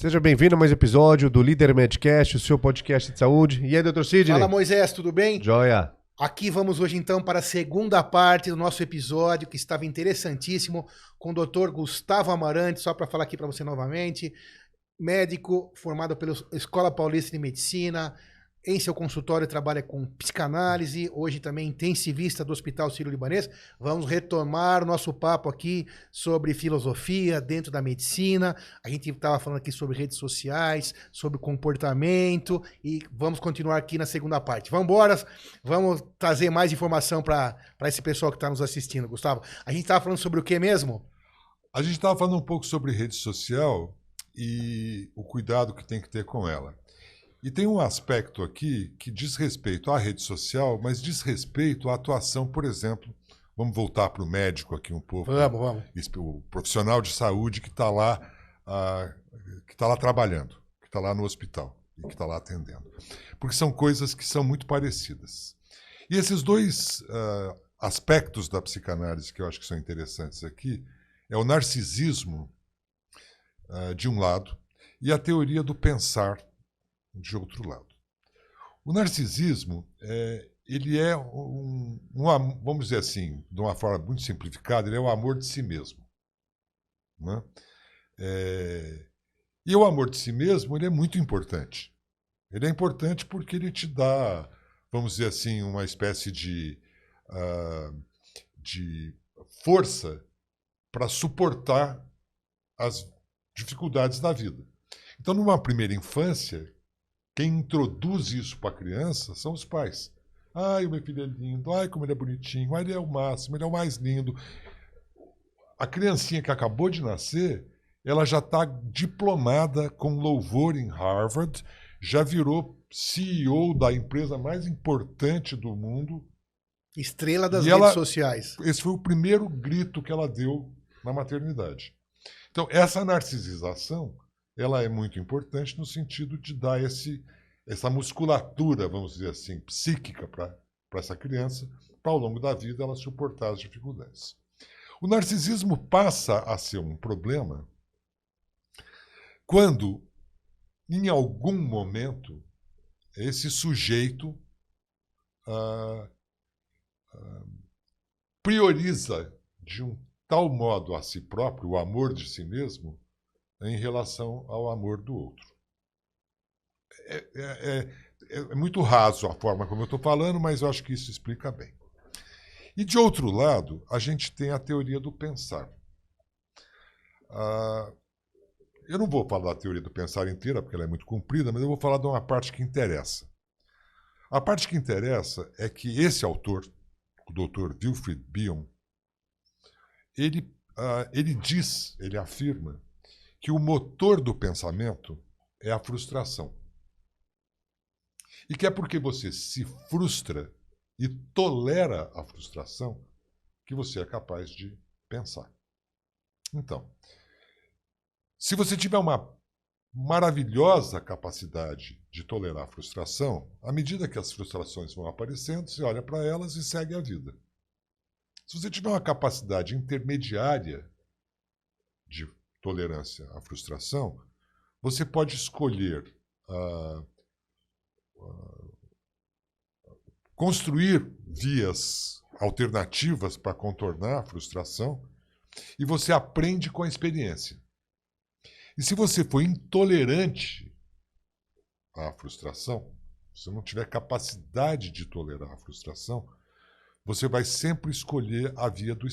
Seja bem-vindo a mais um episódio do Líder Medcast, o seu podcast de saúde. E aí, doutor Sidney? Fala, Moisés, tudo bem? Joia. Aqui vamos hoje então para a segunda parte do nosso episódio, que estava interessantíssimo, com o doutor Gustavo Amarante, só para falar aqui para você novamente, médico formado pela Escola Paulista de Medicina, em seu consultório trabalha com psicanálise, hoje também intensivista do Hospital Sírio-Libanês. Vamos retomar nosso papo aqui sobre filosofia dentro da medicina. A gente estava falando aqui sobre redes sociais, sobre comportamento e vamos continuar aqui na segunda parte. Vamos embora, vamos trazer mais informação para esse pessoal que está nos assistindo, Gustavo. A gente estava falando sobre o que mesmo? A gente estava falando um pouco sobre rede social e o cuidado que tem que ter com ela. E tem um aspecto aqui que diz respeito à rede social, mas diz respeito à atuação, por exemplo, vamos voltar para o médico aqui um pouco. Vamos, vamos. O profissional de saúde que está lá, uh, que está lá trabalhando, que está lá no hospital e que está lá atendendo. Porque são coisas que são muito parecidas. E esses dois uh, aspectos da psicanálise que eu acho que são interessantes aqui é o narcisismo, uh, de um lado, e a teoria do pensar de outro lado. O narcisismo, é, ele é um, um, vamos dizer assim, de uma forma muito simplificada, ele é o amor de si mesmo. Né? É, e o amor de si mesmo, ele é muito importante. Ele é importante porque ele te dá, vamos dizer assim, uma espécie de, uh, de força para suportar as dificuldades da vida. Então, numa primeira infância, quem introduz isso para a criança são os pais. Ai, o meu filho é lindo. Ai, como ele é bonitinho. Ai, ele é o máximo. Ele é o mais lindo. A criancinha que acabou de nascer, ela já está diplomada com louvor em Harvard, já virou CEO da empresa mais importante do mundo. Estrela das redes sociais. Esse foi o primeiro grito que ela deu na maternidade. Então, essa narcisização ela é muito importante no sentido de dar esse, essa musculatura, vamos dizer assim, psíquica para essa criança, para ao longo da vida ela suportar as dificuldades. O narcisismo passa a ser um problema quando, em algum momento, esse sujeito ah, ah, prioriza de um tal modo a si próprio, o amor de si mesmo, em relação ao amor do outro. É, é, é, é muito raso a forma como eu estou falando, mas eu acho que isso explica bem. E, de outro lado, a gente tem a teoria do pensar. Ah, eu não vou falar da teoria do pensar inteira, porque ela é muito comprida, mas eu vou falar de uma parte que interessa. A parte que interessa é que esse autor, o Dr. Wilfried Bion, ele, ah, ele diz, ele afirma, que o motor do pensamento é a frustração. E que é porque você se frustra e tolera a frustração que você é capaz de pensar. Então, se você tiver uma maravilhosa capacidade de tolerar a frustração, à medida que as frustrações vão aparecendo, você olha para elas e segue a vida. Se você tiver uma capacidade intermediária de tolerância à frustração, você pode escolher uh, uh, construir vias alternativas para contornar a frustração e você aprende com a experiência. E se você for intolerante à frustração, se não tiver capacidade de tolerar a frustração, você vai sempre escolher a via do,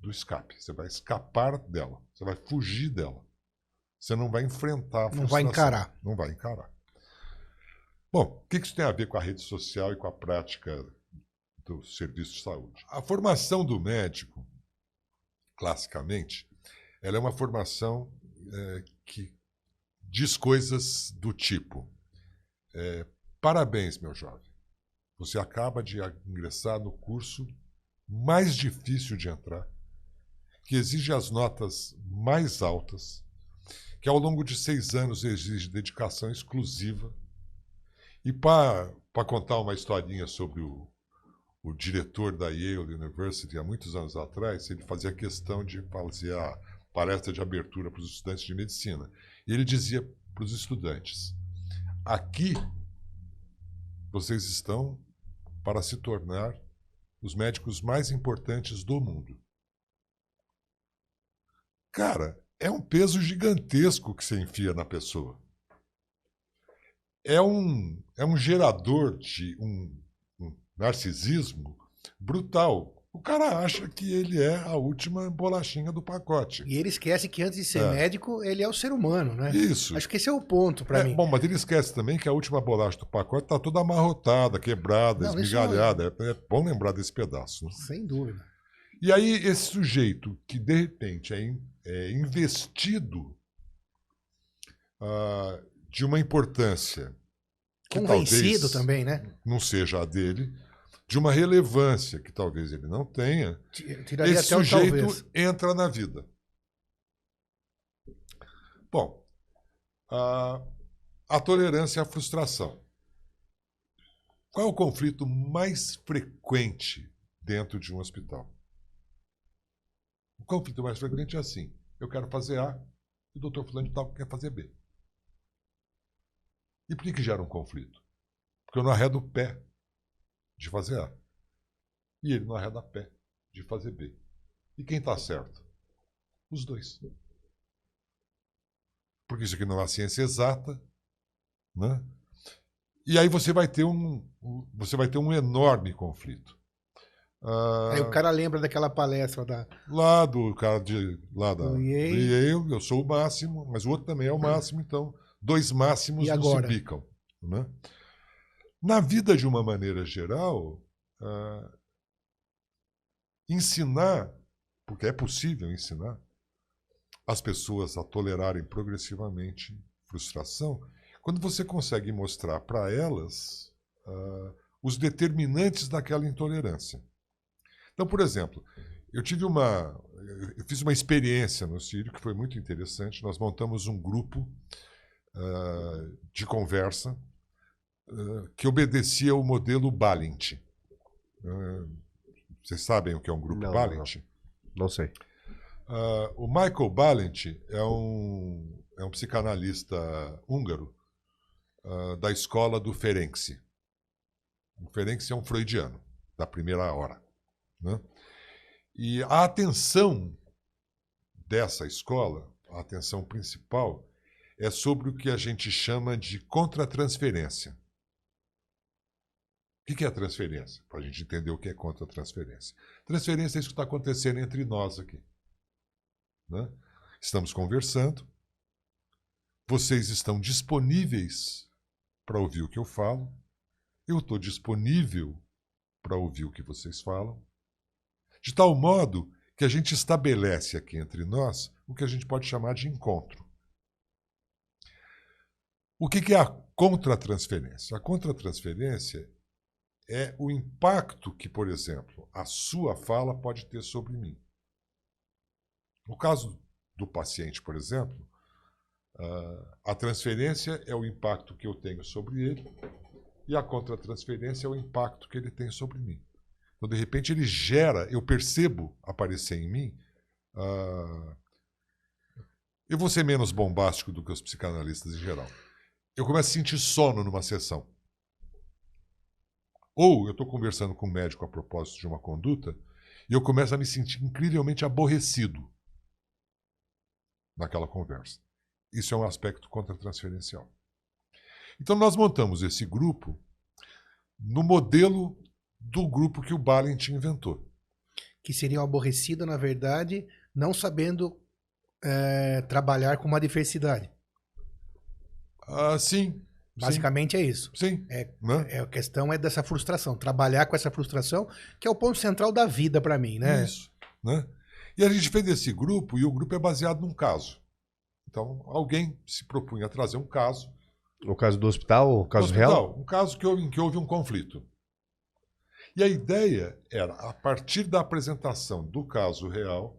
do escape. Você vai escapar dela. Você vai fugir dela. Você não vai enfrentar a frustração. Não vai encarar. Não vai encarar. Bom, o que isso tem a ver com a rede social e com a prática do serviço de saúde? A formação do médico, classicamente, ela é uma formação é, que diz coisas do tipo: é, parabéns, meu jovem, você acaba de ingressar no curso mais difícil de entrar que exige as notas mais altas, que ao longo de seis anos exige dedicação exclusiva. E para contar uma historinha sobre o, o diretor da Yale University, há muitos anos atrás, ele fazia questão de fazer a palestra de abertura para os estudantes de medicina. E ele dizia para os estudantes: aqui vocês estão para se tornar os médicos mais importantes do mundo. Cara, é um peso gigantesco que você enfia na pessoa. É um, é um gerador de um, um narcisismo brutal. O cara acha que ele é a última bolachinha do pacote. E ele esquece que antes de ser É. médico, ele é o ser humano, né? Isso. Acho que esse é o ponto pra É, mim. bom, mas ele esquece também que a última bolacha do pacote está toda amarrotada, quebrada, Não, isso esmigalhada. É, é bom lembrar desse pedaço. né? Sem dúvida. E aí, esse sujeito que de repente é, in- é investido ah, de uma importância que Convencido também, né? não seja a dele, de uma relevância que talvez ele não tenha, Ti- Tiraria esse sujeito entra na vida. Bom, a, a tolerância à frustração. Qual é o conflito mais frequente dentro de um hospital? O conflito mais frequente é assim: eu quero fazer A e o doutor Fulano de Tal quer fazer B. E por que, que gera um conflito? Porque eu não arredo o pé de fazer A. E ele não arreda pé de fazer B. E quem está certo? Os dois. Porque isso aqui não é uma ciência exata, né? E aí você vai ter um, você vai ter um enorme conflito. Ah, Aí o cara lembra daquela palestra da. Lá do cara de lá da Do do Yale. Eu sou o máximo, mas o outro também é o máximo, então dois máximos não se bicam. Né? Na vida, de uma maneira geral, ah, ensinar, porque é possível ensinar, as pessoas a tolerarem progressivamente frustração, quando você consegue mostrar para elas ah, os determinantes daquela intolerância. Então, por exemplo, eu tive uma. Eu fiz uma experiência no Sírio que foi muito interessante. Nós montamos um grupo ah, de conversa ah, que obedecia ao modelo Balint. Ah, vocês sabem o que é um grupo Não, Balint? Não sei. Ah, o Michael Balint é um, é um psicanalista húngaro da escola do Ferenczi. O Ferenczi é um freudiano, da primeira hora. Né? E a atenção dessa escola, a atenção principal, é sobre o que a gente chama de contratransferência. O que é transferência? Para a gente entender o que é contratransferência. Transferência é isso que está acontecendo entre nós aqui né? Estamos conversando. Vocês estão disponíveis para ouvir o que eu falo. Eu estou disponível para ouvir o que vocês falam. De tal modo que a gente estabelece aqui entre nós o que a gente pode chamar de encontro. O que é a contratransferência? A contratransferência é o impacto que, por exemplo, a sua fala pode ter sobre mim. No caso do paciente, por exemplo, ah, a transferência é o impacto que eu tenho sobre ele e a contratransferência é o impacto que ele tem sobre mim. Então, de repente, ele gera, eu percebo aparecer em mim. ah, eu vou ser menos bombástico do que os psicanalistas em geral. Eu começo a sentir sono numa sessão. Ou eu estou conversando com um médico a propósito de uma conduta e eu começo a me sentir incrivelmente aborrecido naquela conversa. Isso é um aspecto contratransferencial. Então nós montamos esse grupo no modelo do grupo que o Balint inventou. Que seria um aborrecido, na verdade, não sabendo é, trabalhar com uma diversidade. Ah, sim. Basicamente é isso. Sim. sim É, né? é, a questão é dessa frustração. Trabalhar com essa frustração, que é o ponto central da vida para mim, né? Isso. Né? E a gente fez esse grupo e o grupo é baseado num caso. Então, alguém se propunha a trazer um caso. No caso do hospital, o caso no real? hospital, Um caso que em que houve um conflito. E a ideia era, a partir da apresentação do caso real,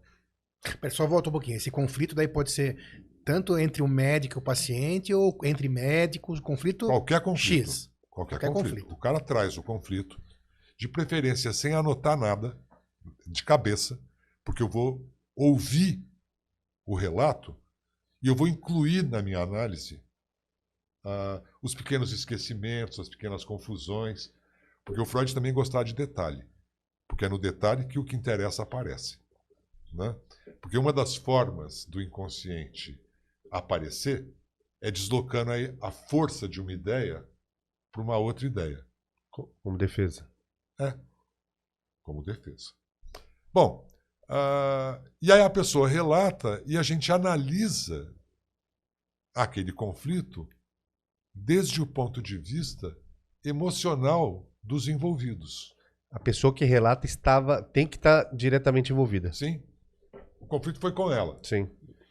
Pera, Só volta um pouquinho. Esse conflito daí pode ser tanto entre o médico e o paciente, ou entre médicos, conflito qualquer conflito. X. Qualquer, Qualquer conflito. conflito. O cara traz o conflito, de preferência sem anotar nada, de cabeça, porque eu vou ouvir o relato e eu vou incluir na minha análise ah, os pequenos esquecimentos, as pequenas confusões. Porque o Freud também gostava de detalhe. Porque é no detalhe que o que interessa aparece. Né? Porque uma das formas do inconsciente aparecer é deslocando a, a força de uma ideia para uma outra ideia. Como defesa. É, como defesa. Bom, uh, e aí a pessoa relata e a gente analisa aquele conflito desde o ponto de vista emocional dos envolvidos. A pessoa que relata estava tem que estar diretamente envolvida. Sim. O conflito foi com ela. Sim.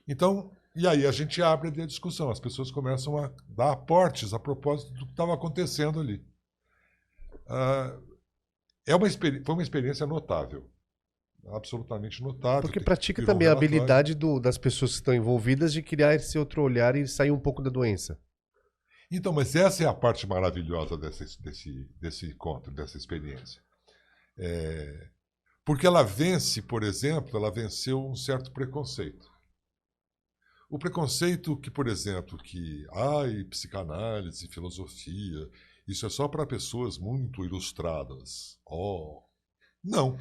Então, e aí a gente abre a discussão. As pessoas começam a dar aportes a propósito do que estava acontecendo ali. Uh, é uma foi uma experiência notável. Absolutamente notável. Porque pratica também a habilidade do, das pessoas que estão envolvidas de criar esse outro olhar e sair um pouco da doença. Então, mas essa é a parte maravilhosa desse, desse, desse encontro, dessa experiência. É, porque ela vence, por exemplo, ela venceu um certo preconceito. O preconceito que, por exemplo, que ai, psicanálise, filosofia, isso é só para pessoas muito ilustradas. Oh, não.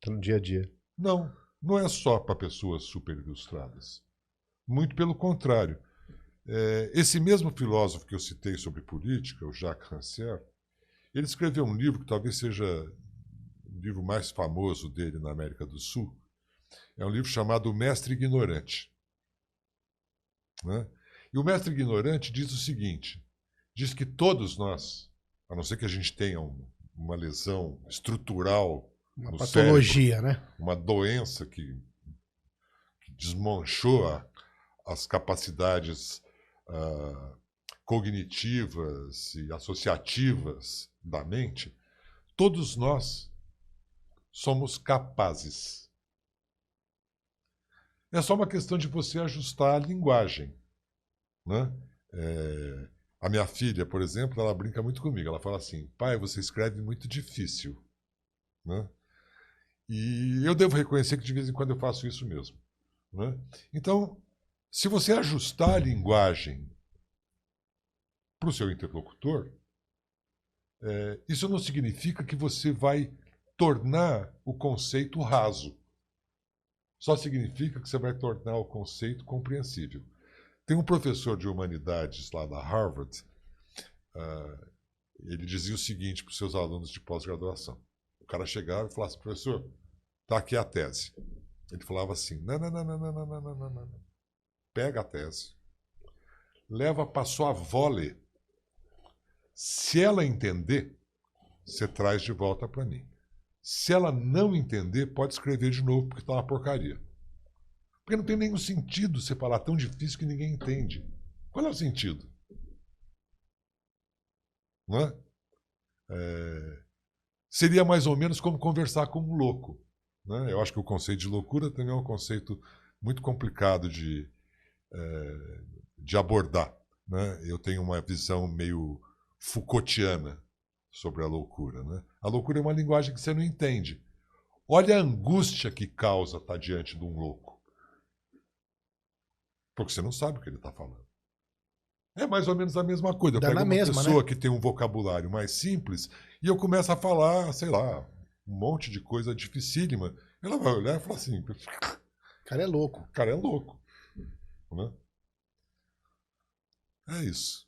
Tá no dia a dia. Não, não é só para pessoas super ilustradas. Muito pelo contrário. É, esse mesmo filósofo que eu citei sobre política, o Jacques Rancière, ele escreveu um livro que talvez seja o livro mais famoso dele na América do Sul. É um livro chamado O Mestre Ignorante. Né? E o Mestre Ignorante diz o seguinte: diz que todos nós, a não ser que a gente tenha um, uma lesão estrutural, uma patologia, cérebro, né? Uma doença que, que desmanchou a, as capacidades uh, cognitivas e associativas da mente, todos nós somos capazes. É só uma questão de você ajustar a linguagem. Né? É, a minha filha, por exemplo, ela brinca muito comigo. Ela fala assim: pai, você escreve muito difícil. Né? E eu devo reconhecer que de vez em quando eu faço isso mesmo. Né? Então, se você ajustar a linguagem para o seu interlocutor, é, isso não significa que você vai tornar o conceito raso. Só significa que você vai tornar o conceito compreensível. Tem um professor de humanidades lá da Harvard, uh, ele dizia o seguinte para os seus alunos de pós-graduação. O cara chegava e falava assim, professor, está aqui a tese. Ele falava assim, não, não, não, não, não, não, não, não, não. Pega a tese, leva para sua avó ler. Se ela entender, você traz de volta para mim. Se ela não entender, pode escrever de novo, porque está uma porcaria. Porque não tem nenhum sentido você falar tão difícil que ninguém entende. Qual é o sentido? Não é? é... Seria mais ou menos como conversar com um louco. Né? Eu acho que o conceito de loucura também é um conceito muito complicado de, é, de abordar. Né? Eu tenho uma visão meio Foucaultiana sobre a loucura. Né? A loucura é uma linguagem que você não entende. Olha a angústia que causa estar diante de um louco. Porque você não sabe o que ele está falando. É mais ou menos a mesma coisa. Eu Dá pego uma mesma, pessoa né? que tem um vocabulário mais simples e eu começo a falar, sei lá, um monte de coisa dificílima. Ela vai olhar e falar assim: o cara é louco. O cara é louco. Né? É isso.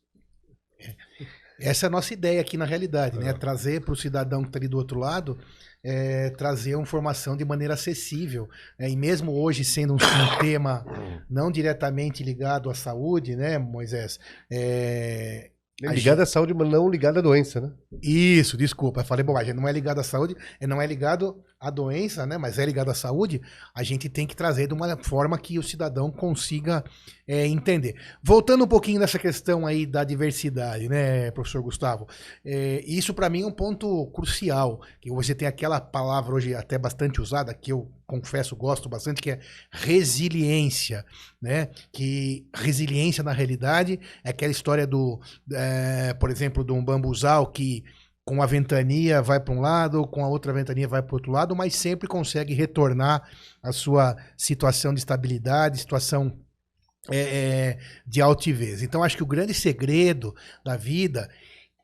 Essa é a nossa ideia aqui na realidade, né? é. né? Trazer para o cidadão que está ali do outro lado é, trazer uma informação de maneira acessível. Né? E mesmo hoje sendo um, um, tema não diretamente ligado à saúde, né, Moisés? É, ligado à saúde, mas não ligado à doença, né? Isso, desculpa, eu falei bobagem. Não é ligado à saúde, não é ligado à doença, né? Mas é ligado à saúde. A gente tem que trazer de uma forma que o cidadão consiga é, entender. Voltando um pouquinho nessa questão aí da diversidade, né, professor Gustavo? É, isso para mim é um ponto crucial. Que você tem aquela palavra hoje até bastante usada que eu confesso, gosto bastante, que é resiliência, né? Que resiliência na realidade é aquela história do, é, por exemplo, de um bambuzal que com a ventania vai para um lado, com a outra ventania vai para o outro lado, mas sempre consegue retornar à sua situação de estabilidade, situação é, é, de altivez. Então, acho que o grande segredo da vida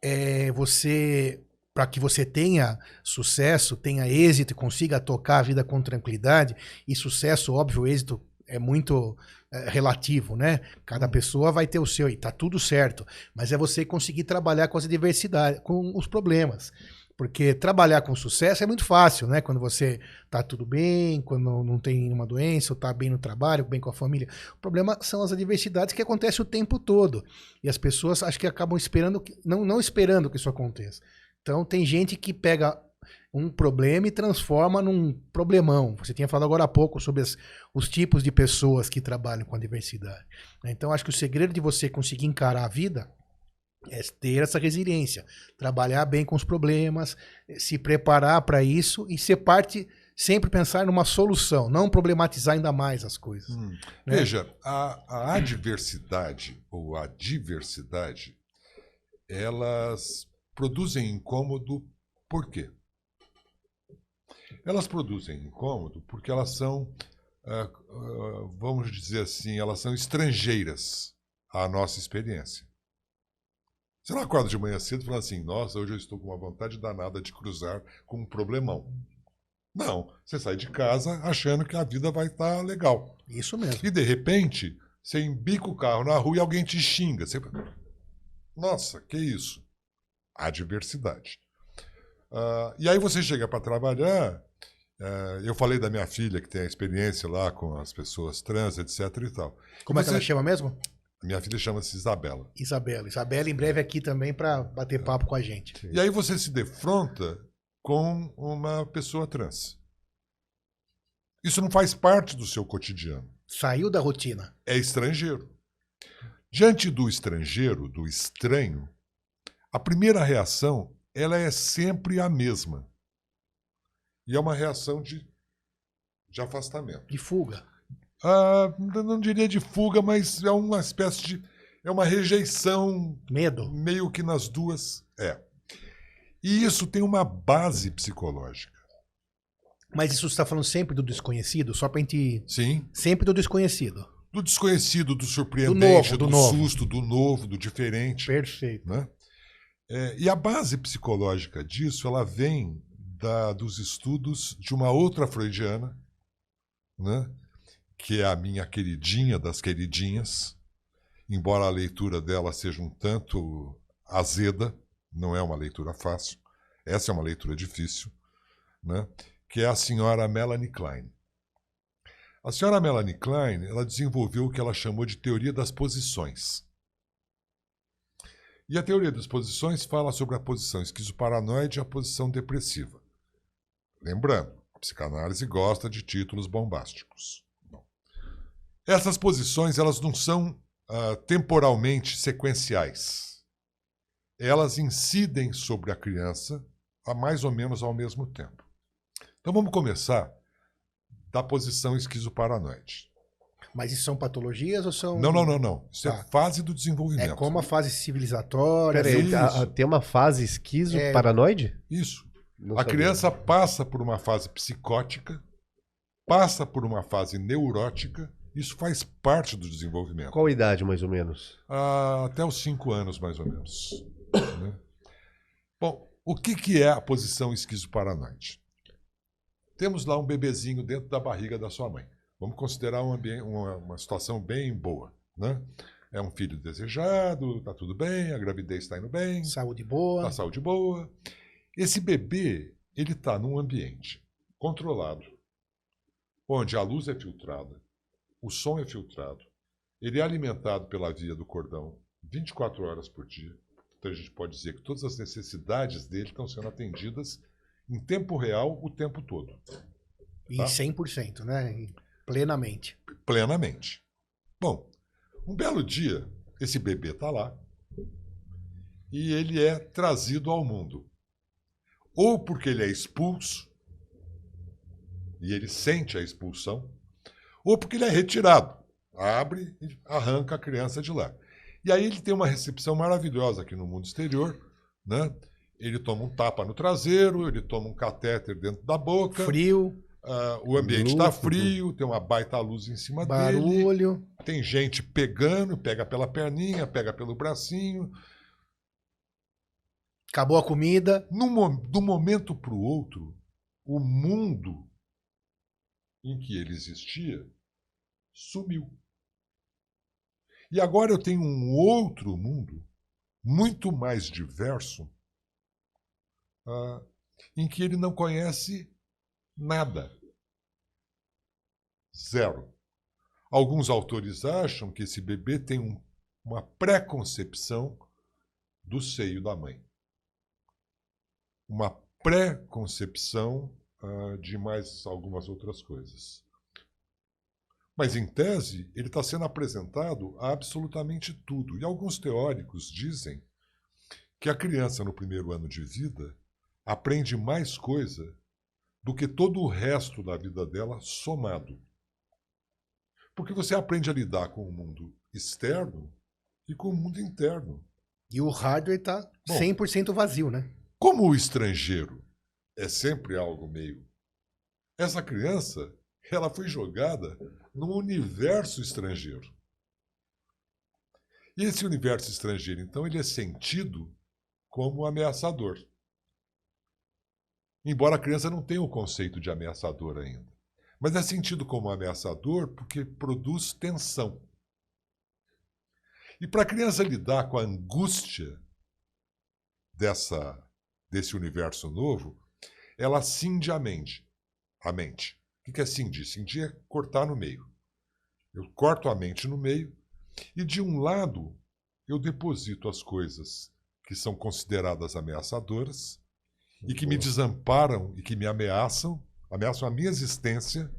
é você, para que você tenha sucesso, tenha êxito e consiga tocar a vida com tranquilidade, e sucesso, óbvio, êxito é muito é, relativo, né? Cada pessoa vai ter o seu e tá tudo certo, mas é você conseguir trabalhar com as diversidades, com os problemas. Porque trabalhar com sucesso é muito fácil, né? Quando você tá tudo bem, quando não tem nenhuma doença, ou tá bem no trabalho, bem com a família. O problema são as adversidades que acontecem o tempo todo. E as pessoas acho que acabam esperando, não, não esperando que isso aconteça. Então tem gente que pega um problema e transforma num problemão. Você tinha falado agora há pouco sobre as, os tipos de pessoas que trabalham com a diversidade. Então acho que o segredo de você conseguir encarar a vida é ter essa resiliência, trabalhar bem com os problemas, se preparar para isso e ser parte, sempre pensar numa solução, não problematizar ainda mais as coisas. Hum. Né? Veja, a, a adversidade ou a diversidade, elas produzem incômodo por quê? Elas produzem incômodo porque elas são, uh, uh, vamos dizer assim, elas são estrangeiras à nossa experiência. Você não acorda de manhã cedo falando assim, nossa, hoje eu estou com uma vontade danada de cruzar com um problemão. Não, você sai de casa achando que a vida vai estar tá legal. Isso mesmo. E de repente, você embica o carro na rua e alguém te xinga. Você... Nossa, que isso? Adversidade. Uh, e aí você chega para trabalhar. Uh, eu falei da minha filha que tem a experiência lá com as pessoas trans, etc. e tal. Como e é que ela chama mesmo? Minha filha chama-se Isabela. Isabela. Isabela em breve aqui também para bater papo com a gente. E aí você se defronta com uma pessoa trans. Isso não faz parte do seu cotidiano. Saiu da rotina. É estrangeiro. Diante do estrangeiro, do estranho, a primeira reação ela é sempre a mesma. E é uma reação de, de afastamento. De fuga ah, não diria de fuga, mas é uma espécie de. É uma rejeição. Medo. Meio que nas duas. É. E isso tem uma base psicológica. Mas isso está falando sempre do desconhecido? Só para gente. Sim. Sempre do desconhecido. Do desconhecido, do surpreendente, do, novo, do, do novo. susto, do novo, do diferente. Perfeito. Né? É, e a base psicológica disso ela vem da, dos estudos de uma outra freudiana, né? que é a minha queridinha das queridinhas, embora a leitura dela seja um tanto azeda, não é uma leitura fácil, essa é uma leitura difícil, né? que é a senhora Melanie Klein. A senhora Melanie Klein ela desenvolveu o que ela chamou de teoria das posições. E a teoria das posições fala sobre a posição esquizoparanoide e a posição depressiva. Lembrando, a psicanálise gosta de títulos bombásticos. Essas posições elas não são uh, temporalmente sequenciais. Elas incidem sobre a criança a mais ou menos ao mesmo tempo. Então vamos começar da posição esquizoparanoide. Mas isso são patologias ou são. Não, não, não, não. Isso é ah. é fase do desenvolvimento. É como a fase civilizatória. Peraí, a, tem uma fase esquizoparanoide? É... Isso. Não a sabia. criança passa por uma fase psicótica, passa por uma fase neurótica isso faz parte do desenvolvimento. Qual idade, mais ou menos? Ah, até os cinco anos, mais ou menos. né? Bom, o que, que é a posição esquizoparanoide? Temos lá um bebezinho dentro da barriga da sua mãe. Vamos considerar um uma, uma situação bem boa. Né? É um filho desejado, está tudo bem, a gravidez está indo bem. Saúde boa. Tá saúde boa. Esse bebê, ele está num ambiente controlado, onde a luz é filtrada, o som é filtrado, ele é alimentado pela via do cordão 24 horas por dia. Então a gente pode dizer que todas as necessidades dele estão sendo atendidas em tempo real o tempo todo. E tá? 100%, né? Plenamente. Plenamente. Bom, um belo dia, esse bebê está lá e ele é trazido ao mundo. Ou porque ele é expulso e ele sente a expulsão, ou porque ele é retirado. Abre e arranca a criança de lá. E aí ele tem uma recepção maravilhosa aqui no mundo exterior, né? Ele toma um tapa no traseiro, ele toma um catéter dentro da boca. Frio. Uh, o ambiente está frio, tem uma baita luz em cima barulho. dele. tem gente pegando, pega pela perninha, pega pelo bracinho. Acabou a comida. No, do momento para o outro, o mundo em que ele existia sumiu. E agora eu tenho um outro mundo, muito mais diverso, uh, em que ele não conhece nada. Zero. Alguns autores acham que esse bebê tem um, uma pré-concepção do seio da mãe. Uma pré-concepção uh, de mais algumas outras coisas. Mas, em tese, ele está sendo apresentado a absolutamente tudo. E alguns teóricos dizem que a criança, no primeiro ano de vida, aprende mais coisa do que todo o resto da vida dela somado. Porque você aprende a lidar com o mundo externo e com o mundo interno. E o hardware está 100% vazio, né? Como o estrangeiro é sempre algo meio. Essa criança, ela foi jogada num universo estrangeiro. E esse universo estrangeiro, então, ele é sentido como ameaçador. Embora a criança não tenha o conceito de ameaçador ainda. Mas é sentido como ameaçador porque produz tensão. E para a criança lidar com a angústia dessa, desse universo novo, ela cinde a mente. A mente. O que é cindir? Cindir é cortar no meio. Eu corto a mente no meio e, de um lado, eu deposito as coisas que são consideradas ameaçadoras e que me desamparam e que me ameaçam, ameaçam a minha existência.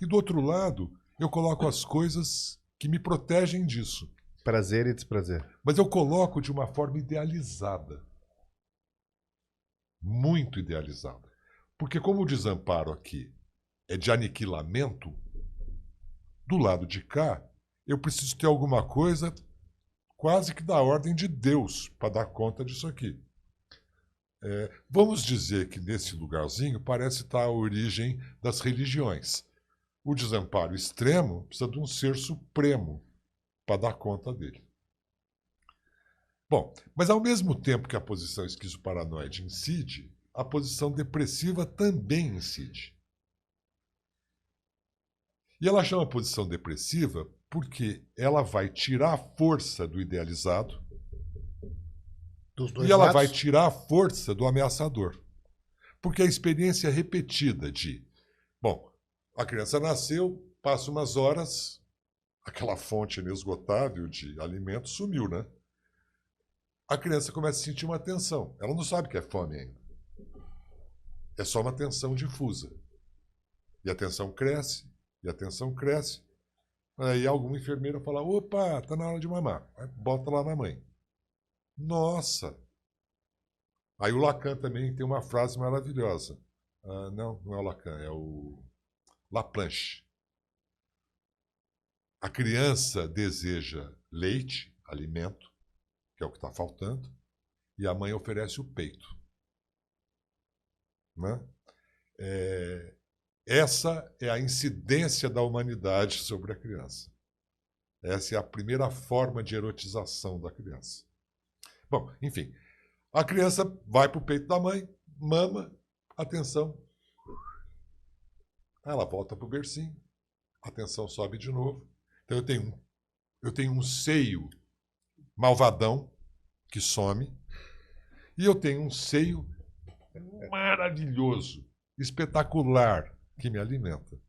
E do outro lado, eu coloco as coisas que me protegem disso. Prazer e desprazer. Mas eu coloco de uma forma idealizada. Muito idealizada. Porque, como o desamparo aqui é de aniquilamento, do lado de cá, eu preciso ter alguma coisa quase que da ordem de Deus para dar conta disso aqui. É, vamos dizer que nesse lugarzinho parece estar a origem das religiões. O desamparo extremo precisa de um ser supremo para dar conta dele. Bom, mas ao mesmo tempo que a posição esquizoparanoide incide, a posição depressiva também incide. E ela chama posição depressiva porque ela vai tirar a força do idealizado e ela lados. vai tirar a força do ameaçador. Porque a experiência é repetida de, bom, a criança nasceu, passa umas horas, aquela fonte inesgotável de alimento sumiu, né? A criança começa a sentir uma tensão. Ela não sabe que é fome ainda. É só uma tensão difusa. E a tensão cresce, e a tensão cresce. Aí alguma enfermeira fala: opa, tá na hora de mamar. Aí bota lá na mãe. Nossa! Aí o Lacan também tem uma frase maravilhosa. Ah, não, não é o Lacan, é o Laplanche. A criança deseja leite, alimento, que é o que está faltando, e a mãe oferece o peito. Né? É, essa é a incidência da humanidade sobre a criança. Essa é a primeira forma de erotização da criança. Bom, enfim, a criança vai para o peito da mãe, mama, atenção. Ela volta para o bercinho, atenção sobe de novo. Então eu tenho, eu tenho um seio malvadão que some, e eu tenho um seio maravilhoso, espetacular, que me alimenta.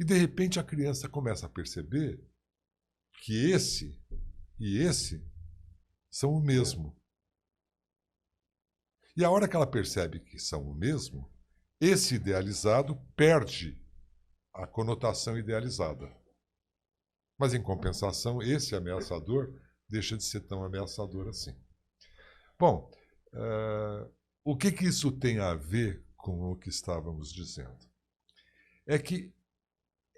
E de repente a criança começa a perceber que esse e esse são o mesmo. E a hora que ela percebe que são o mesmo, esse idealizado perde a conotação idealizada. Mas, em compensação, esse ameaçador deixa de ser tão ameaçador assim. Bom, uh, o que, que isso tem a ver com o que estávamos dizendo? é que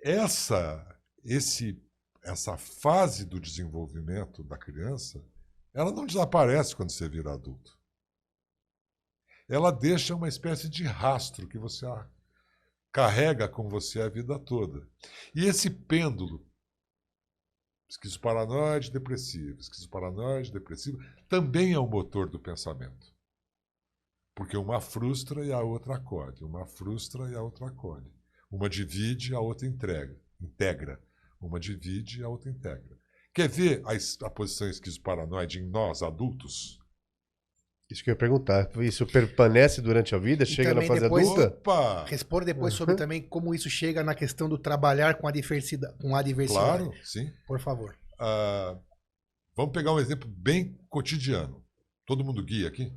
essa, esse, essa fase do desenvolvimento da criança, ela não desaparece quando você vira adulto. Ela deixa uma espécie de rastro que você carrega com você a vida toda. E esse pêndulo Esquizoparanoide depressivo, esquizoparanoide depressivo, também é o motor do pensamento. Porque uma frustra e a outra acolhe, uma frustra e a outra acolhe. Uma divide, a outra entrega, integra. Uma divide, a outra integra. Quer ver a, a posição esquizoparanoide em nós, adultos? Isso que eu ia perguntar. Isso permanece durante a vida? E chega na fase depois- adulta? Opa! Responda depois sobre também como isso chega na questão do trabalhar com a diversidade. Com a diversidade. Claro, sim. Por favor. Ah, vamos pegar um exemplo bem cotidiano. Todo mundo guia aqui?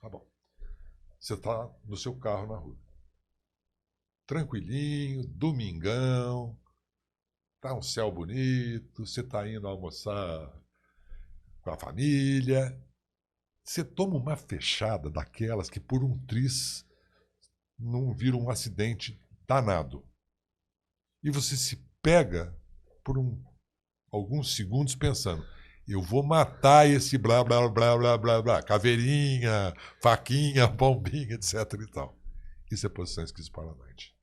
Tá bom. Você está no seu carro na rua. Tranquilinho, domingão, tá um céu bonito, você está indo almoçar com a família. Você toma uma fechada daquelas que por um tris não vira um acidente danado. E você se pega por um alguns segundos pensando: eu vou matar esse blá blá blá blá blá blá, caveirinha, faquinha, bombinha, etc e tal. Isso é posição esquizoparanoide.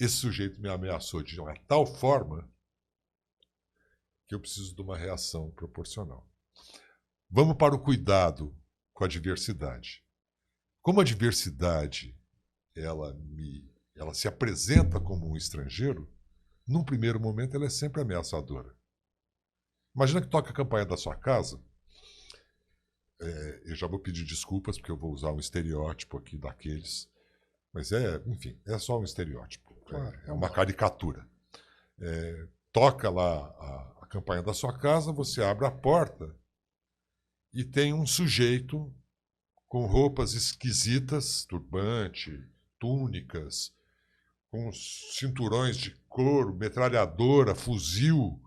Esse sujeito me ameaçou de uma tal forma que eu preciso de uma reação proporcional. Vamos para o cuidado com a diversidade. Como a diversidade ela me ela se apresenta como um estrangeiro, num primeiro momento ela é sempre ameaçadora. Imagina que toca a campanha da sua casa. É, eu já vou pedir desculpas porque eu vou usar um estereótipo aqui daqueles, mas é, enfim, é só um estereótipo. Claro, é, é uma caricatura. É, toca lá a, a campanha da sua casa, você abre a porta e tem um sujeito com roupas esquisitas, turbante, túnicas, com cinturões de couro, metralhadora, fuzil,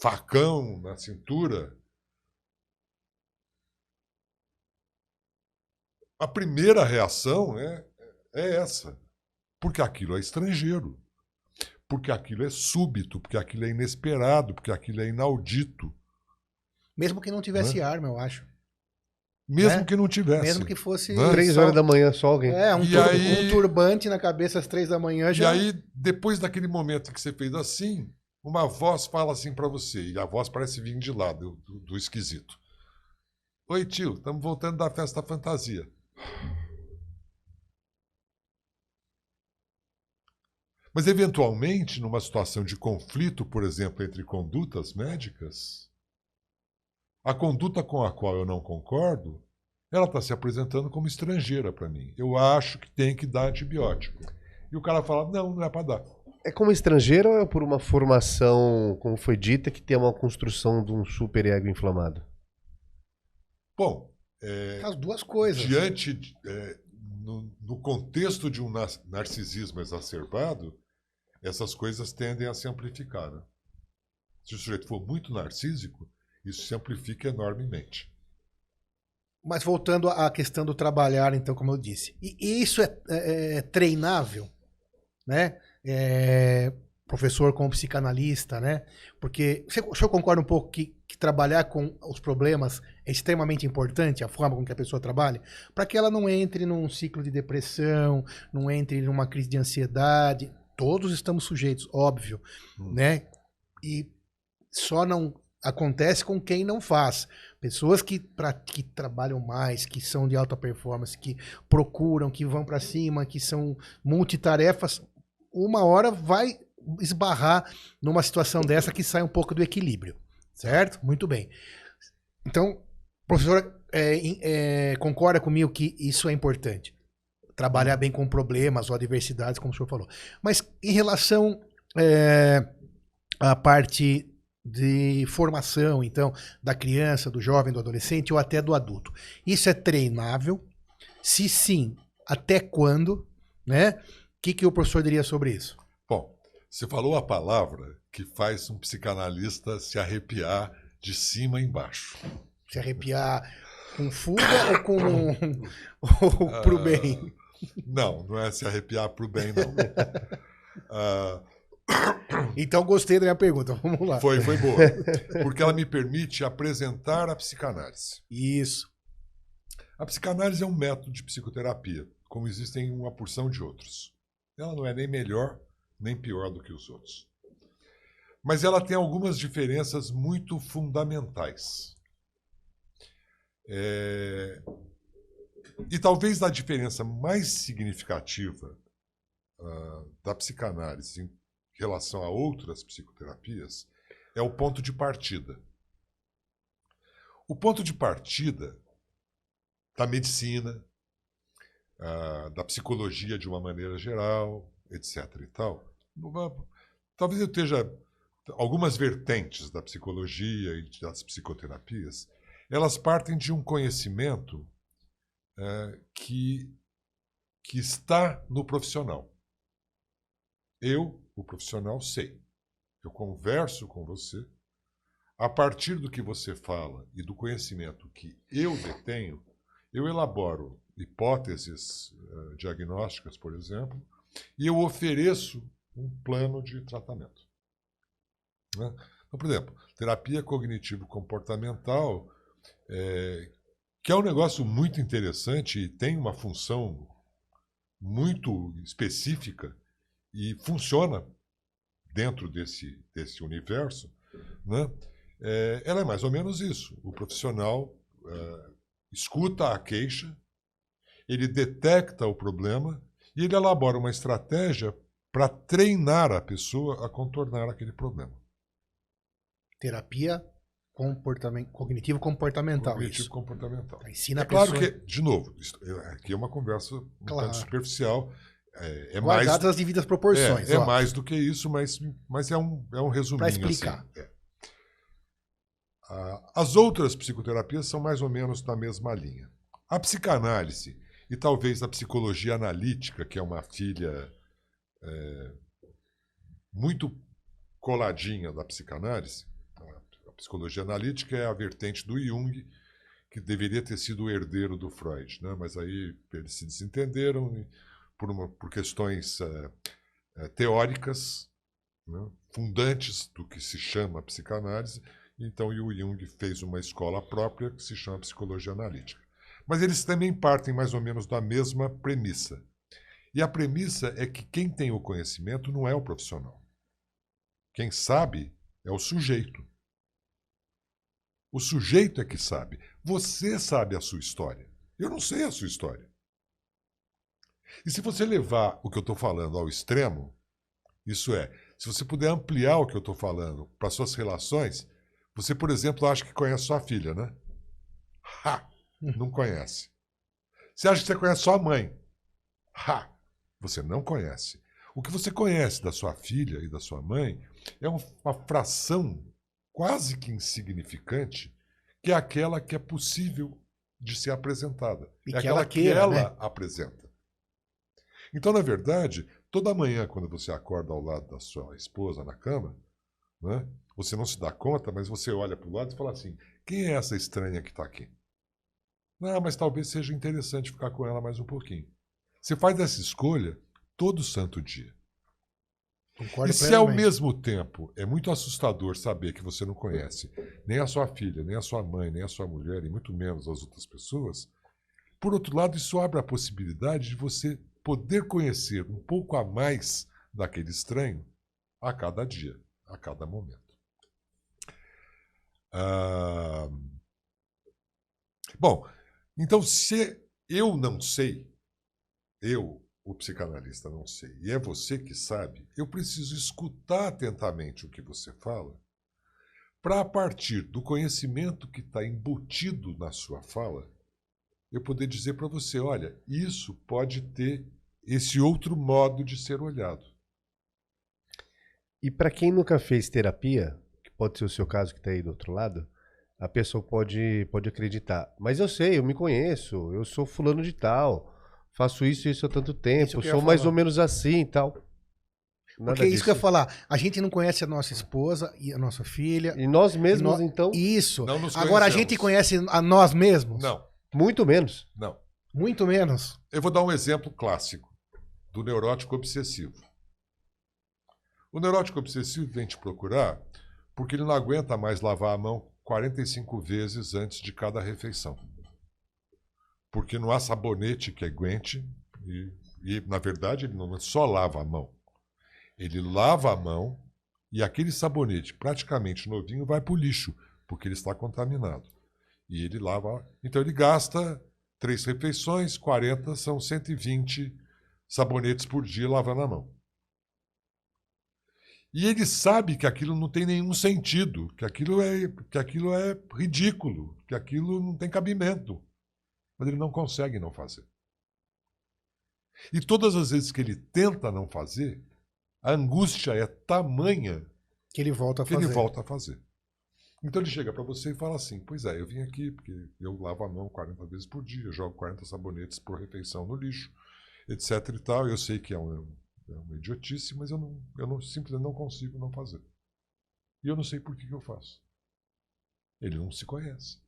facão na cintura. A primeira reação é, é essa. Porque aquilo é estrangeiro. Porque aquilo é súbito, porque aquilo é inesperado, porque aquilo é inaudito. Mesmo que não tivesse arma, eu acho. Mesmo Né? que não tivesse. Mesmo que fosse. Né? Três só- horas da manhã só alguém. É, um, E tur- aí- um turbante na cabeça às três da manhã E já. aí, depois daquele momento que você fez assim, uma voz fala assim pra você, e a voz parece vir de lá, do, do- do esquisito. Oi, tio, estamos voltando da festa fantasia. Mas, eventualmente, numa situação de conflito, por exemplo, entre condutas médicas, a conduta com a qual eu não concordo, ela está se apresentando como estrangeira para mim. Eu acho que tem que dar antibiótico. E o cara fala: não, não é para dar. É como estrangeiro ou é por uma formação, como foi dita, que tem uma construção de um super ego inflamado? Bom, é, As duas coisas. diante, de- é, no, no contexto de um narcisismo exacerbado, essas coisas tendem a se amplificar. né? Se o sujeito for muito narcísico, isso se amplifica enormemente. Mas voltando à questão do trabalhar, então, como eu disse. E, isso é, é- é treinável, né? É, professor como psicanalista, né? Porque você, o senhor concorda um pouco que, que trabalhar com os problemas é extremamente importante, a forma com que a pessoa trabalha, para que ela não entre num ciclo de depressão, não entre numa crise de ansiedade. Todos estamos sujeitos, óbvio, Hum. né? E só não acontece com quem não faz. Pessoas que, pra, que trabalham mais, que são de alta performance, que procuram, que vão para cima, que são multitarefas, uma hora vai esbarrar numa situação dessa que sai um pouco do equilíbrio. Certo? Muito bem. Então, professor, é, é, concorda comigo que isso é importante? Trabalhar bem com problemas ou adversidades, como o senhor falou. Mas em relação é, à parte de formação, então, da criança, do jovem, do adolescente ou até do adulto. Isso é treinável? Se sim, até quando? Né? O que, que o professor diria sobre isso? Bom, você falou a palavra que faz um psicanalista se arrepiar de cima embaixo. Se arrepiar com fuga ou com ou pro bem? Não, não é se arrepiar para o bem, não. Ah, Então gostei da minha pergunta. Vamos lá. foi, foi boa. Porque ela me permite apresentar a psicanálise. Isso. A psicanálise é um método de psicoterapia, como existem uma porção de outros. Ela não é nem melhor nem pior do que os outros. Mas ela tem algumas diferenças muito fundamentais. É, E talvez a diferença mais significativa ah, da psicanálise relação a outras psicoterapias é o ponto de partida. O ponto de partida da medicina, ah, da psicologia de uma maneira geral, etc. e tal. Talvez eu esteja algumas vertentes da psicologia e das psicoterapias, elas partem de um conhecimento eh, que, que está no profissional. Eu, o profissional, sei. Eu converso com você. A partir do que você fala e do conhecimento que eu detenho, eu elaboro hipóteses eh, diagnósticas, por exemplo, e eu ofereço um plano de tratamento. Né? Então, por exemplo, terapia cognitivo-comportamental, é, que é um negócio muito interessante e tem uma função muito específica e funciona dentro desse, desse universo, né? É, ela é mais ou menos isso. O profissional é, escuta a queixa, ele detecta o problema e ele elabora uma estratégia para treinar a pessoa a contornar aquele problema. Terapia comportamen- cognitivo-comportamental. Cognitivo isso. comportamental. Ensina É a claro pessoa. que, de novo, isso- é- aqui é uma conversa um Claro. tanto superficial. É, é mais, as devidas proporções. é, é mais do que isso, mas, mas é um, é um resuminho. Pra explicar. assim. É. Ah, As outras psicoterapias são mais ou menos na mesma linha. A psicanálise e talvez a psicologia analítica, que é uma filha é, muito coladinha da psicanálise, a psicologia analítica é a vertente do Jung, que deveria ter sido o herdeiro do Freud, né? mas aí eles se desentenderam e, por, uma- por questões eh, teóricas, né? fundantes do que se chama psicanálise, então o Jung fez uma escola própria que se chama psicologia analítica. Mas eles também partem mais ou menos da mesma premissa. E a premissa é que quem tem o conhecimento não é o profissional. Quem sabe é o sujeito. O sujeito é que sabe. Você sabe a sua história. Eu não sei a sua história. E se você levar o que eu estou falando ao extremo, isso é, se você puder ampliar o que eu estou falando para suas relações, você, por exemplo, acha que conhece sua filha, né? Ha! Não conhece. Você acha que você conhece sua mãe? Ha! Você não conhece. O que você conhece da sua filha e da sua mãe é um- uma fração quase que insignificante, que é aquela que é possível de ser apresentada. E é que aquela ela queira, que ela né? apresenta. Então, na verdade, toda manhã, quando você acorda ao lado da sua esposa na cama, né, você não se dá conta, mas você olha para o lado e fala assim: quem é essa estranha que está aqui? Não, mas talvez seja interessante ficar com ela mais um pouquinho. Você faz essa escolha todo santo dia. Concordo E se ao mesmo tempo é muito assustador saber que você não conhece nem a sua filha, nem a sua mãe, nem a sua mulher, e muito menos as outras pessoas, por outro lado, isso abre a possibilidade de você poder conhecer um pouco a mais daquele estranho a cada dia, a cada momento. Ah, Bom, então se eu não sei, eu, o psicanalista, não sei, e é você que sabe, eu preciso escutar atentamente o que você fala, para a partir do conhecimento que está embutido na sua fala, eu poder dizer para você: olha, isso pode ter esse outro modo de ser olhado. E para quem nunca fez terapia, que pode ser o seu caso que está aí do outro lado, a pessoa pode, pode acreditar. Mas eu sei, eu me conheço, eu sou fulano de tal, faço isso e isso há tanto tempo, sou mais falar. ou menos assim e tal. Nada Porque é isso que eu ia falar. A gente não conhece a nossa esposa e a nossa filha. E nós mesmos, E nó- então, Isso. Não nos Agora a gente conhece a nós mesmos? Não, muito menos. não. Muito menos. Eu vou dar um exemplo clássico do neurótico obsessivo. O neurótico obsessivo vem te procurar porque ele não aguenta mais lavar a mão 45 vezes antes de cada refeição. Porque não há sabonete que aguente e, e, na verdade, ele não só lava a mão. Ele lava a mão E aquele sabonete praticamente novinho vai para o lixo, porque ele está contaminado. E ele lava. Então ele gasta três refeições, 40 são 120 sabonetes por dia lavando a mão. E ele sabe que aquilo não tem nenhum sentido, que aquilo é, que aquilo é ridículo, que aquilo não tem cabimento. Mas ele não consegue não fazer. E todas as vezes que ele tenta não fazer, a angústia é tamanha que ele volta a que fazer. ele volta a fazer. Então ele chega para você e fala assim: Pois é, eu vim aqui porque eu lavo a mão 40 vezes por dia, jogo 40 sabonetes por refeição no lixo, etc e tal. Eu sei que é, um, é uma idiotice, mas eu, não, eu não, simplesmente não consigo não fazer. E eu não sei por que, que eu faço. Ele não se conhece.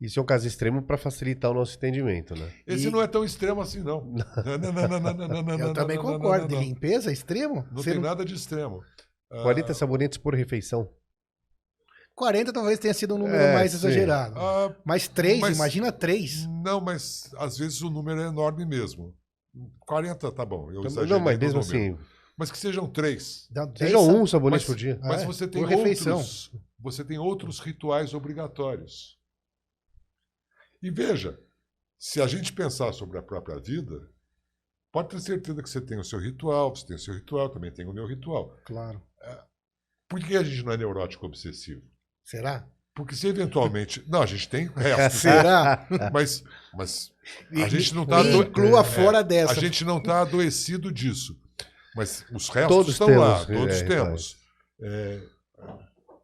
Isso é um caso extremo para facilitar o nosso entendimento, né? Esse E- não é tão extremo assim, não. Não, não, não, não, não, não, não, Eu não, também não, não, concordo. não, De não. limpeza, extremo? Não Você tem nada de extremo. Ah, 40 sabonetes por refeição. 40 talvez tenha sido um número É, mais sim. exagerado. ah, Mas 3, Mas- imagina 3. Não, mas às vezes o número é enorme mesmo. 40 tá bom. Eu Não, exagerei mas no mesmo número. assim, Mas que sejam três. Dá 10 seja um Mas- sabonete por dia. Mas É, você tem por refeição. outros. Você tem outros rituais obrigatórios. E veja, se a gente pensar sobre a própria vida, pode ter certeza que você tem o seu ritual, você tem o seu ritual, também tem o meu ritual. Claro. Por que a gente não é neurótico obsessivo? Será? Porque se eventualmente. Não, a gente tem restos. Será? mas, mas a gente não está. inclua fora A dessa. gente não está adoecido disso. Mas os restos Todos estão temos, lá, é, todos rituais. temos. É,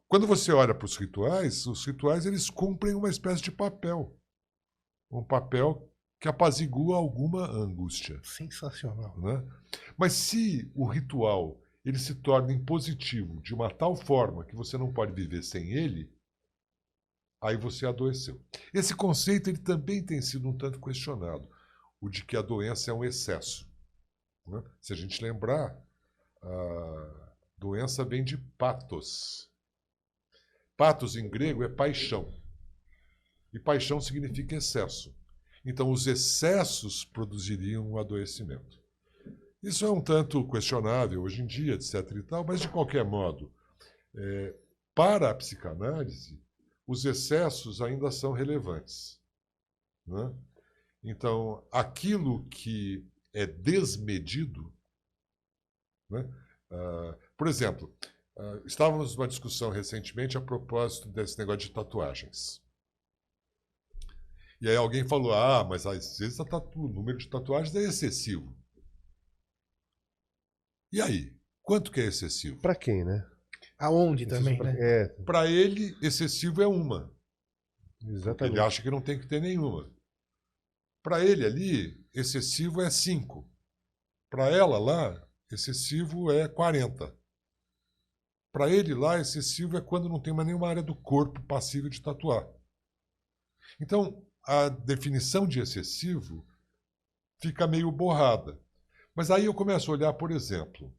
quando você olha para os rituais, os rituais eles cumprem uma espécie de papel. Um papel que apazigua alguma angústia. Sensacional. né? Mas se o ritual ele se torna impositivo de uma tal forma que você não pode viver sem ele, aí você adoeceu. Esse conceito ele também tem sido um tanto questionado, o de que a doença é um excesso. né? Se a gente lembrar, a doença vem de patos. Patos em grego é paixão. E paixão significa excesso. Então, os excessos produziriam um adoecimento. Isso é um tanto questionável hoje em dia, etc. e tal, mas de qualquer modo, é, para a psicanálise, os excessos ainda são relevantes. né? Então, aquilo que é desmedido. né? Ah, por exemplo, ah, estávamos numa discussão recentemente a propósito desse negócio de tatuagens. E aí alguém falou: ah, mas às vezes tatu- o número de tatuagens é excessivo. E aí? Quanto que é excessivo? Pra quem, né? Aonde também, Pra- né? É, Para ele, excessivo é uma. Exatamente. ele acha que não tem que ter nenhuma. Para ele ali, excessivo é 5. Para ela lá, excessivo é 40. Para ele lá, excessivo é quando não tem mais nenhuma área do corpo passível de tatuar. Então, a definição de excessivo fica meio borrada. Mas aí eu começo a olhar, por exemplo,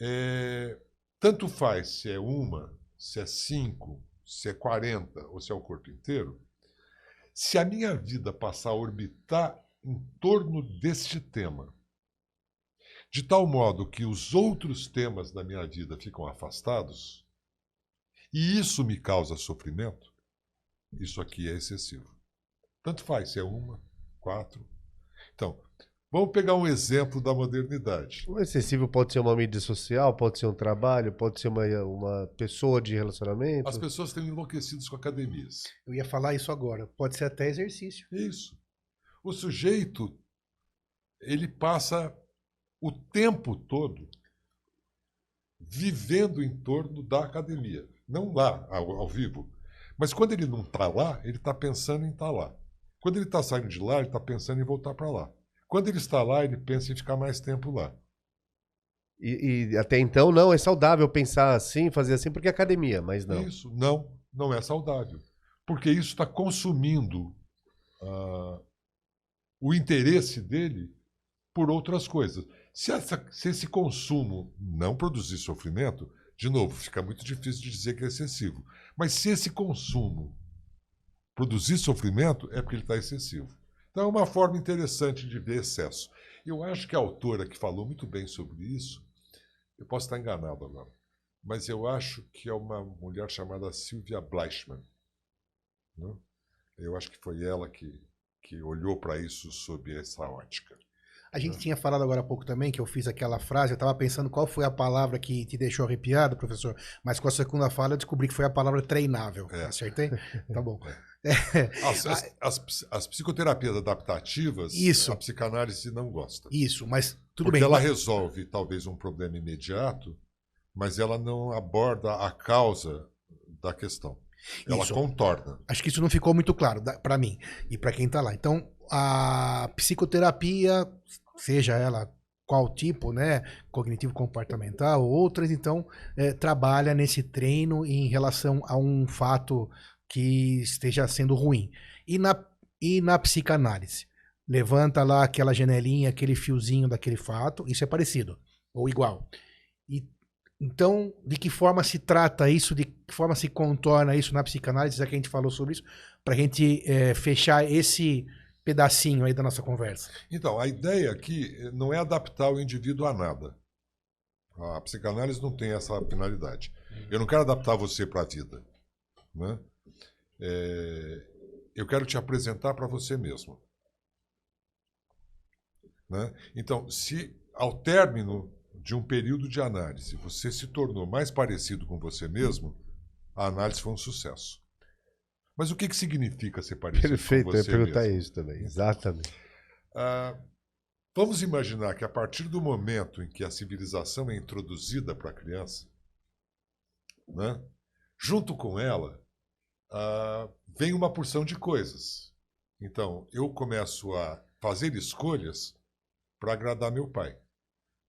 é, tanto faz se é uma, se é cinco, se é 40 ou se é o corpo inteiro, se a minha vida passar a orbitar em torno deste tema, de tal modo que os outros temas da minha vida ficam afastados, e isso me causa sofrimento, isso aqui é excessivo. Tanto faz se é uma, quatro. Então, vamos pegar um exemplo da modernidade. O excessivo pode ser uma mídia social, pode ser um trabalho, pode ser uma, uma pessoa de relacionamento. As pessoas têm enlouquecidos com academias. Eu ia falar isso agora. Pode ser até exercício. Isso. O sujeito, ele passa o tempo todo vivendo em torno da academia. Não lá, ao, ao vivo. Mas quando ele não está lá, ele está pensando em estar lá. Quando ele está saindo de lá, ele está pensando em voltar para lá. Quando ele está lá, ele pensa em ficar mais tempo lá. E, e até então não é saudável pensar assim, fazer assim, porque é academia, mas não. Isso não, não é saudável. Porque isso está consumindo ah, o interesse dele por outras coisas. Se, essa- se esse consumo não produzir sofrimento, de novo, fica muito difícil de dizer que é excessivo. Mas se esse consumo produzir sofrimento, é porque ele está excessivo. Então é uma forma interessante de ver excesso. Eu acho que a autora que falou muito bem sobre isso, eu posso estar enganado agora, mas eu acho que é uma mulher chamada Sylvia Bleichmann. Né? Eu acho que foi ela que, que olhou para isso sob essa ótica. A gente tinha falado agora há pouco também que eu fiz aquela frase, eu estava pensando qual foi a palavra que te deixou arrepiado, professor, mas com a segunda fala eu descobri que foi a palavra treinável. É. Acertei? Tá bom. As, as, as, as psicoterapias adaptativas, Isso. a psicanálise não gosta. Isso, mas tudo porque bem. ela resolve talvez um problema imediato, mas ela não aborda a causa da questão. Ela Isso. contorna. Acho que isso não ficou muito claro para mim e para quem está lá. Então, a psicoterapia, seja ela qual tipo, né, cognitivo comportamental ou outras, então, eh, trabalha nesse treino em relação a um fato que esteja sendo ruim. E na, e na psicanálise? Levanta lá aquela janelinha, aquele fiozinho daquele fato, isso é parecido, ou igual. E então, de que forma se trata isso, de que forma se contorna isso na psicanálise, já que a gente falou sobre isso, para a gente eh, fechar esse pedacinho aí da nossa conversa. Então, a ideia aqui não é adaptar o indivíduo a nada. A psicanálise não tem essa finalidade. Eu não quero adaptar você para a vida. Né? É, eu quero te apresentar para você mesmo. Né? Então, se ao término de um período de análise você se tornou mais parecido com você mesmo, a análise foi um sucesso. Mas o que, que significa ser parecido Perfeito, com eu ia você perguntar mesmo? isso também. Exatamente. Ah, vamos imaginar que a partir do momento em que a civilização é introduzida para a criança, né, junto com ela, ah, vem uma porção de coisas. Então, eu começo a fazer escolhas para agradar meu pai.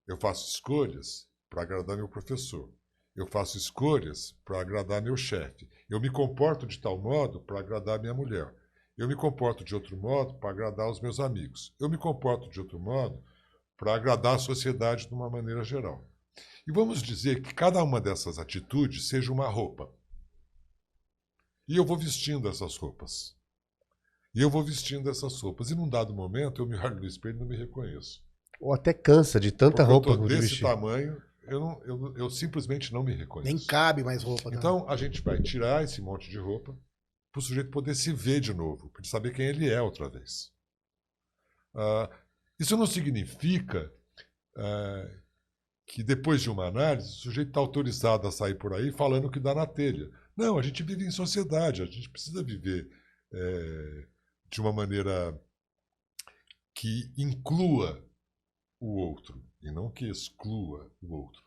Eu faço escolhas para agradar meu professor. Eu faço escolhas para agradar meu chefe. Eu me comporto de tal modo para agradar minha mulher. Eu me comporto de outro modo para agradar os meus amigos. Eu me comporto de outro modo para agradar a sociedade de uma maneira geral. E vamos dizer que cada uma dessas atitudes seja uma roupa. E eu vou vestindo essas roupas. E eu vou vestindo essas roupas. E num dado momento eu me olho no espelho e não me reconheço. Ou até cansa de tanta Porque roupa eu tô desse vestir. tamanho, eu, não- eu- eu simplesmente não me reconheço. Nem cabe mais roupa. né? Então a gente vai tirar esse monte de roupa para o sujeito poder se ver de novo, para saber quem ele é outra vez. Ah, isso não significa ah, que depois de uma análise o sujeito está autorizado a sair por aí falando o que dá na telha. Não, a gente vive em sociedade, a gente precisa viver eh, de uma maneira que inclua o outro e não que exclua o outro.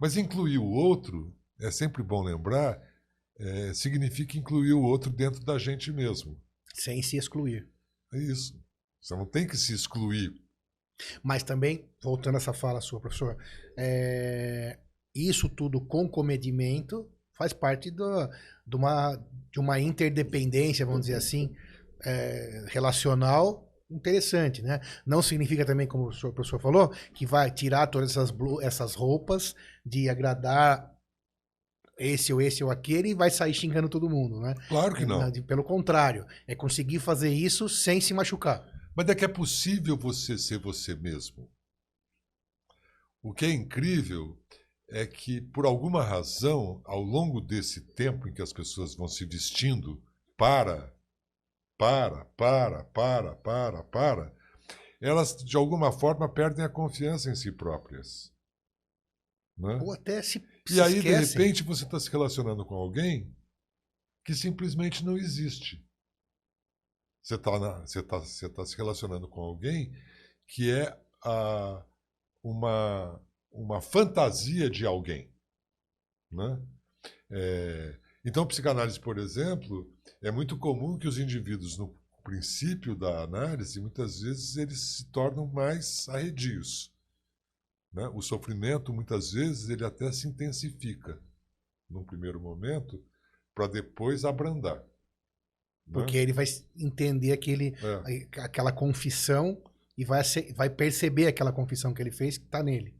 Mas incluir o outro, é sempre bom lembrar, é, significa incluir o outro dentro da gente mesmo. Sem se excluir. É isso. Você não tem que se excluir. Mas também, voltando a essa fala sua, professor, é, isso tudo com comedimento faz parte do- de, uma, de uma interdependência, vamos dizer assim, é, relacional interessante, né? Não significa também, como o senhor- o professor falou, que vai tirar todas essas, blu- essas roupas de agradar esse ou esse ou aquele e vai sair xingando todo mundo, né? Claro que não. Pelo contrário, é conseguir fazer isso sem se machucar. Mas é que é possível você ser você mesmo. O que é incrível é que, por alguma razão, ao longo desse tempo em que as pessoas vão se vestindo para, para, para, para, para, para, elas, de alguma forma, perdem a confiança em si próprias. Né? Ou até se, se E aí, de esquecem. repente, você está se relacionando com alguém que simplesmente não existe. Você está você tá, você tá se relacionando com alguém que é a, uma, uma fantasia de alguém. Né? É, então, psicanálise, por exemplo, é muito comum que os indivíduos, no princípio da análise, muitas vezes eles se tornam mais arredios. Né? O sofrimento, muitas vezes, ele até se intensifica num primeiro momento para depois abrandar. né? Porque ele vai entender aquele, É. aquela confissão e vai, vai perceber aquela confissão que ele fez que está nele.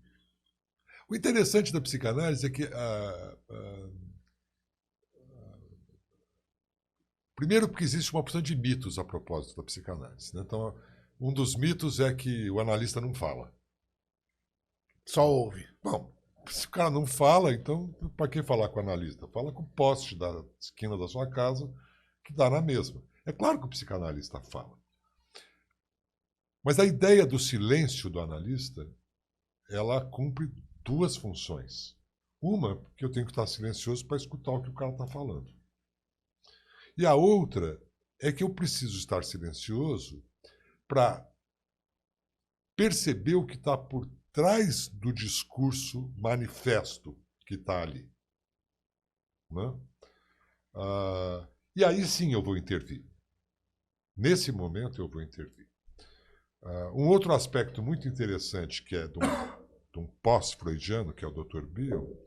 O interessante da psicanálise é que. ah, ah, primeiro, porque existe uma opção de mitos a propósito da psicanálise. né? Então, um dos mitos é que o analista não fala. Só ouve. Bom, Se o cara não fala, então para que falar com o analista? Fala com o poste da esquina da sua casa, que dá na mesma. É claro que o psicanalista fala. Mas a ideia do silêncio do analista, ela cumpre duas funções. Uma, que eu tenho que estar silencioso para escutar o que o cara está falando. E a outra é que eu preciso estar silencioso para perceber o que está por trás do discurso manifesto que está ali. Né? Ah, e aí sim eu vou intervir. Nesse momento eu vou intervir. Uh, um outro aspecto muito interessante, que é de um, de um pós-freudiano, que é o Dr. Bill,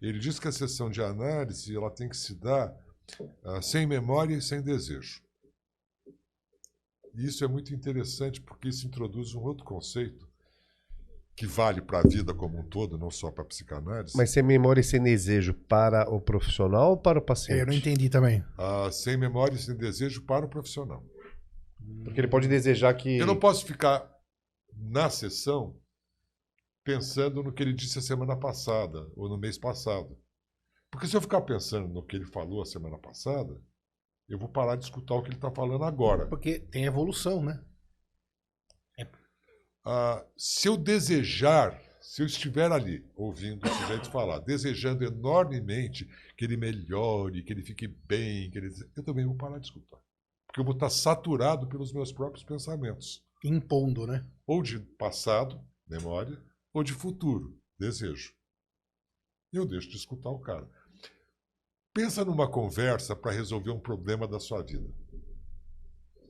ele diz que a sessão de análise ela tem que se dar uh, sem memória e sem desejo. E isso é muito interessante porque isso introduz um outro conceito que vale para a vida como um todo, não só para a psicanálise. Mas sem memória e sem desejo para o profissional ou para o paciente? É, eu não entendi também. Uh, sem memória e sem desejo para o profissional. Porque ele pode desejar que. Eu não posso ficar na sessão pensando no que ele disse a semana passada ou no mês passado. Porque se eu ficar pensando no que ele falou a semana passada, eu vou parar de escutar o que ele está falando agora. Porque tem evolução, né? É. Ah, se eu desejar, se eu estiver ali ouvindo o sujeito falar, desejando enormemente que ele melhore, que ele fique bem, que ele... eu também vou parar de escutar porque eu vou estar saturado pelos meus próprios pensamentos. Impondo, né? Ou de passado, memória, ou de futuro, desejo. Eu deixo de escutar o cara. Pensa numa conversa para resolver um problema da sua vida.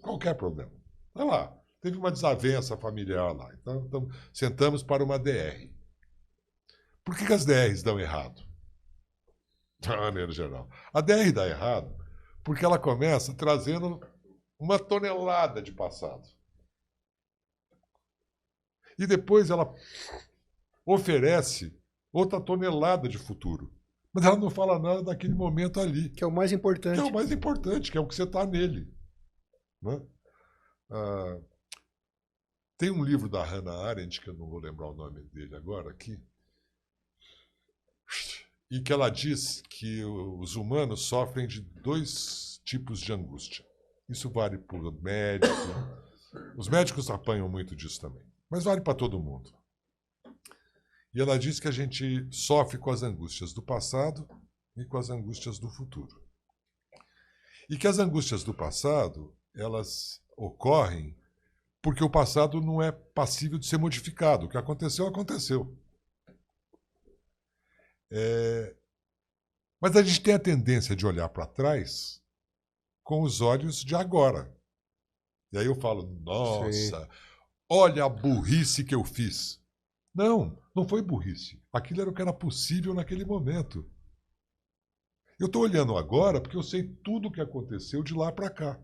Qualquer problema. Olha lá, teve uma desavença familiar lá. Então, então sentamos para uma DR. Por que, que as DRs dão errado? De maneira geral. A DR dá errado porque ela começa trazendo uma tonelada de passado. E depois ela oferece outra tonelada de futuro. Mas ela não fala nada daquele momento ali. Que é o mais importante. Que é o mais importante, que é o que você está nele. Né? Ah, tem um livro da Hannah Arendt, que eu não vou lembrar o nome dele agora aqui, e que ela diz que os humanos sofrem de dois tipos de angústia. Isso vale para o médico. Os médicos apanham muito disso também. Mas vale para todo mundo. E ela diz que a gente sofre com as angústias do passado e com as angústias do futuro. E que as angústias do passado, elas ocorrem porque o passado não é passível de ser modificado. O que aconteceu, aconteceu. É... Mas a gente tem a tendência de olhar para trás com os olhos de agora. E aí eu falo, nossa, Sim. olha a burrice que eu fiz. Não, não foi burrice. Aquilo era o que era possível naquele momento. Eu estou olhando agora porque eu sei tudo o que aconteceu de lá para cá.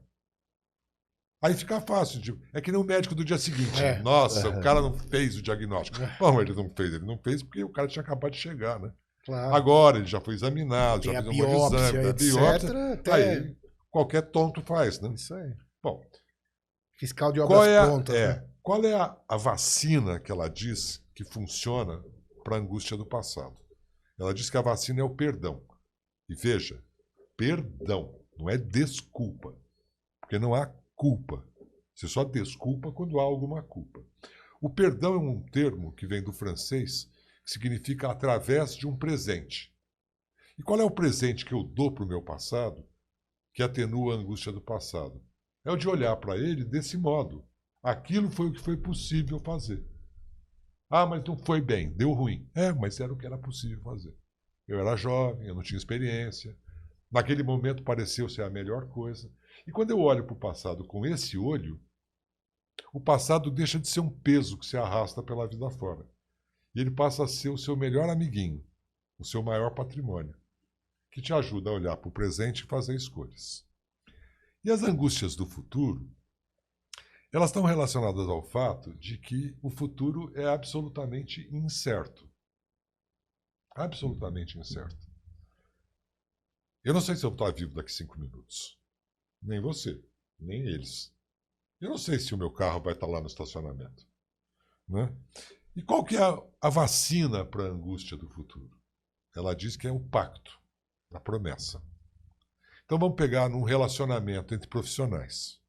Aí fica fácil. De... É que nem o médico do dia seguinte. É. Nossa, o cara não fez o diagnóstico. Não, ele não fez. Ele não fez porque o cara tinha acabado de chegar, né? Claro. Agora ele já foi examinado, Tem já fez um biópsia, exame, etc, biópsia. Até... Aí qualquer tonto faz, né? Isso aí. Bom. Fiscal de obras qual é a, prontas, é, né? Qual é a, a vacina que ela diz que funciona para a angústia do passado? Ela diz que a vacina é o perdão. E veja, perdão, não é desculpa. Porque não há culpa. Você só desculpa quando há alguma culpa. O perdão é um termo que vem do francês que significa através de um presente. E qual é o presente que eu dou para o meu passado que atenua a angústia do passado. É o de olhar para ele desse modo. Aquilo foi o que foi possível fazer. Ah, mas não foi bem, deu ruim. É, mas era o que era possível fazer. Eu era jovem, eu não tinha experiência. Naquele momento pareceu ser a melhor coisa. E quando eu olho para o passado com esse olho, o passado deixa de ser um peso que se arrasta pela vida fora. E ele passa a ser o seu melhor amiguinho, o seu maior patrimônio que te ajuda a olhar para o presente e fazer escolhas. E as angústias do futuro, elas estão relacionadas ao fato de que o futuro é absolutamente incerto. Absolutamente incerto. Eu não sei se eu estar vivo daqui cinco minutos. Nem você, nem eles. Eu não sei se o meu carro vai estar lá no estacionamento. Né? E qual que é a vacina para a angústia do futuro? Ela diz que é o pacto, a promessa. Então vamos pegar num relacionamento entre profissionais.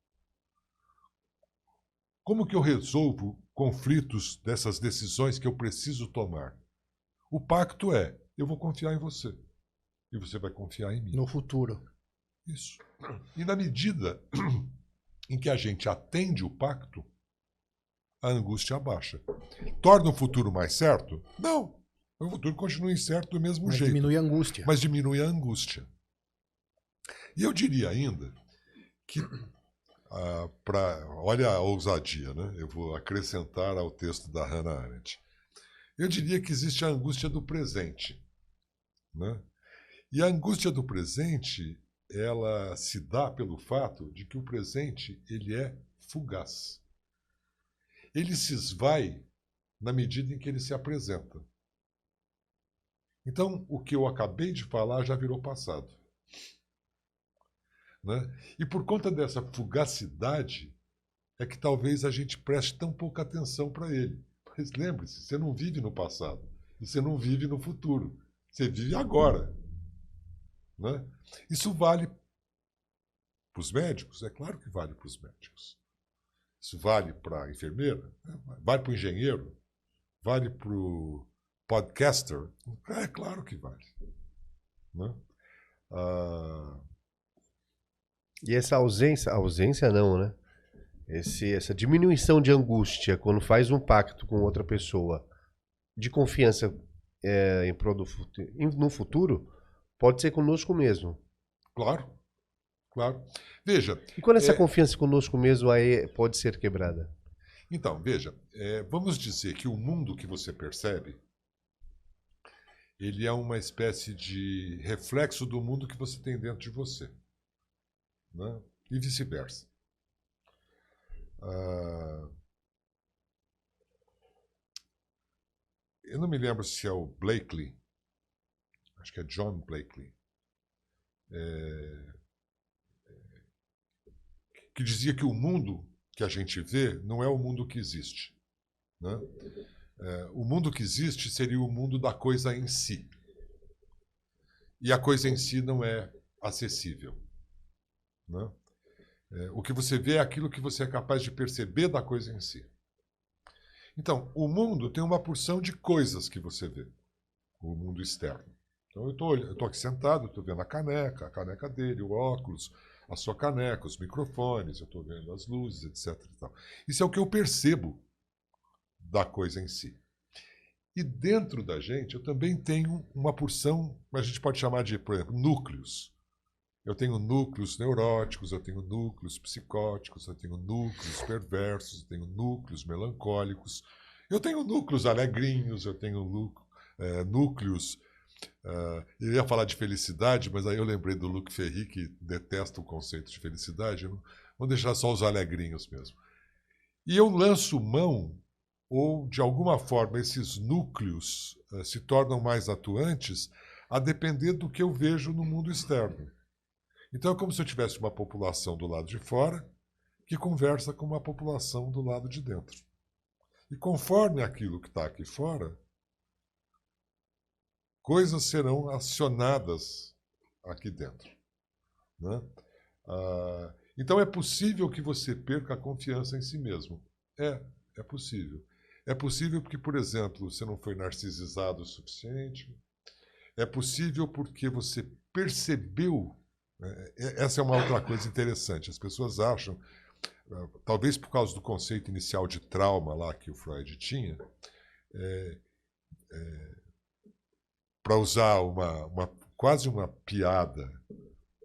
Como que eu resolvo conflitos dessas decisões que eu preciso tomar? O pacto é: eu vou confiar em você e você vai confiar em mim. No futuro. Isso. E na medida em que a gente atende o pacto, a angústia abaixa. Torna o futuro mais certo? Não. O futuro continua incerto do mesmo Mas jeito. diminui a angústia. Mas diminui a angústia. E eu diria ainda que, ah, pra, olha a ousadia, né? eu vou acrescentar ao texto da Hannah Arendt. Eu diria que existe a angústia do presente. Né? E a angústia do presente, ela se dá pelo fato de que o presente ele é fugaz. Ele se esvai na medida em que ele se apresenta. Então, o que eu acabei de falar já virou passado. Né? E por conta dessa fugacidade, é que talvez a gente preste tão pouca atenção para ele. Mas lembre-se, você não vive no passado e você não vive no futuro. Você vive agora. Né? Isso vale para os médicos? É claro que vale para os médicos. Isso vale para a enfermeira? Vale para o engenheiro? Vale para o podcaster? É claro que vale. Né? Ah, E essa ausência, ausência não, né? Esse, essa diminuição de angústia quando faz um pacto com outra pessoa de confiança é, em prol do no futuro pode ser conosco mesmo. claro, claro. Veja, E quando essa É. confiança conosco mesmo aí pode ser quebrada? Então, veja, é, vamos dizer que o mundo que você percebe, ele é uma espécie de reflexo do mundo que você tem dentro de você. Né? E vice-versa. Ah, eu não me lembro se é o Blakely, acho que é John Blakely, é, que dizia que o mundo que a gente vê não é o mundo que existe. Né? É, o mundo que existe seria o mundo da coisa em si. E a coisa em si não é acessível. Né? É, o que você vê é aquilo que você é capaz de perceber da coisa em si. Então, o mundo tem uma porção de coisas que você vê, o mundo externo. Então, eu estou aqui sentado, estou vendo a caneca, a caneca dele, o óculos, a sua caneca, os microfones, eu estou vendo as luzes, etc. Isso é o que eu percebo da coisa em si. E dentro da gente, eu também tenho uma porção, a gente pode chamar de, por exemplo, núcleos. Eu tenho núcleos neuróticos, eu tenho núcleos psicóticos, eu tenho núcleos perversos, eu tenho núcleos melancólicos, eu tenho núcleos alegrinhos, eu tenho eh, núcleos. ah, eu ia falar de felicidade, mas aí eu lembrei do Luc Ferry, que detesta o conceito de felicidade. Vamos deixar só os alegrinhos mesmo. E eu lanço mão, ou de alguma forma esses núcleos eh, se tornam mais atuantes, a depender do que eu vejo no mundo externo. Então é como se eu tivesse uma população do lado de fora que conversa com uma população do lado de dentro. E conforme aquilo que está aqui fora, coisas serão acionadas aqui dentro. né? Ah, então é possível que você perca a confiança em si mesmo. É, é possível. É possível porque, por exemplo, você não foi narcisizado o suficiente. É possível porque você percebeu. Né, é- Essa é uma outra coisa interessante. As pessoas acham, ah, talvez por causa do conceito inicial de trauma lá que o Freud tinha, para usar uma, uma quase uma piada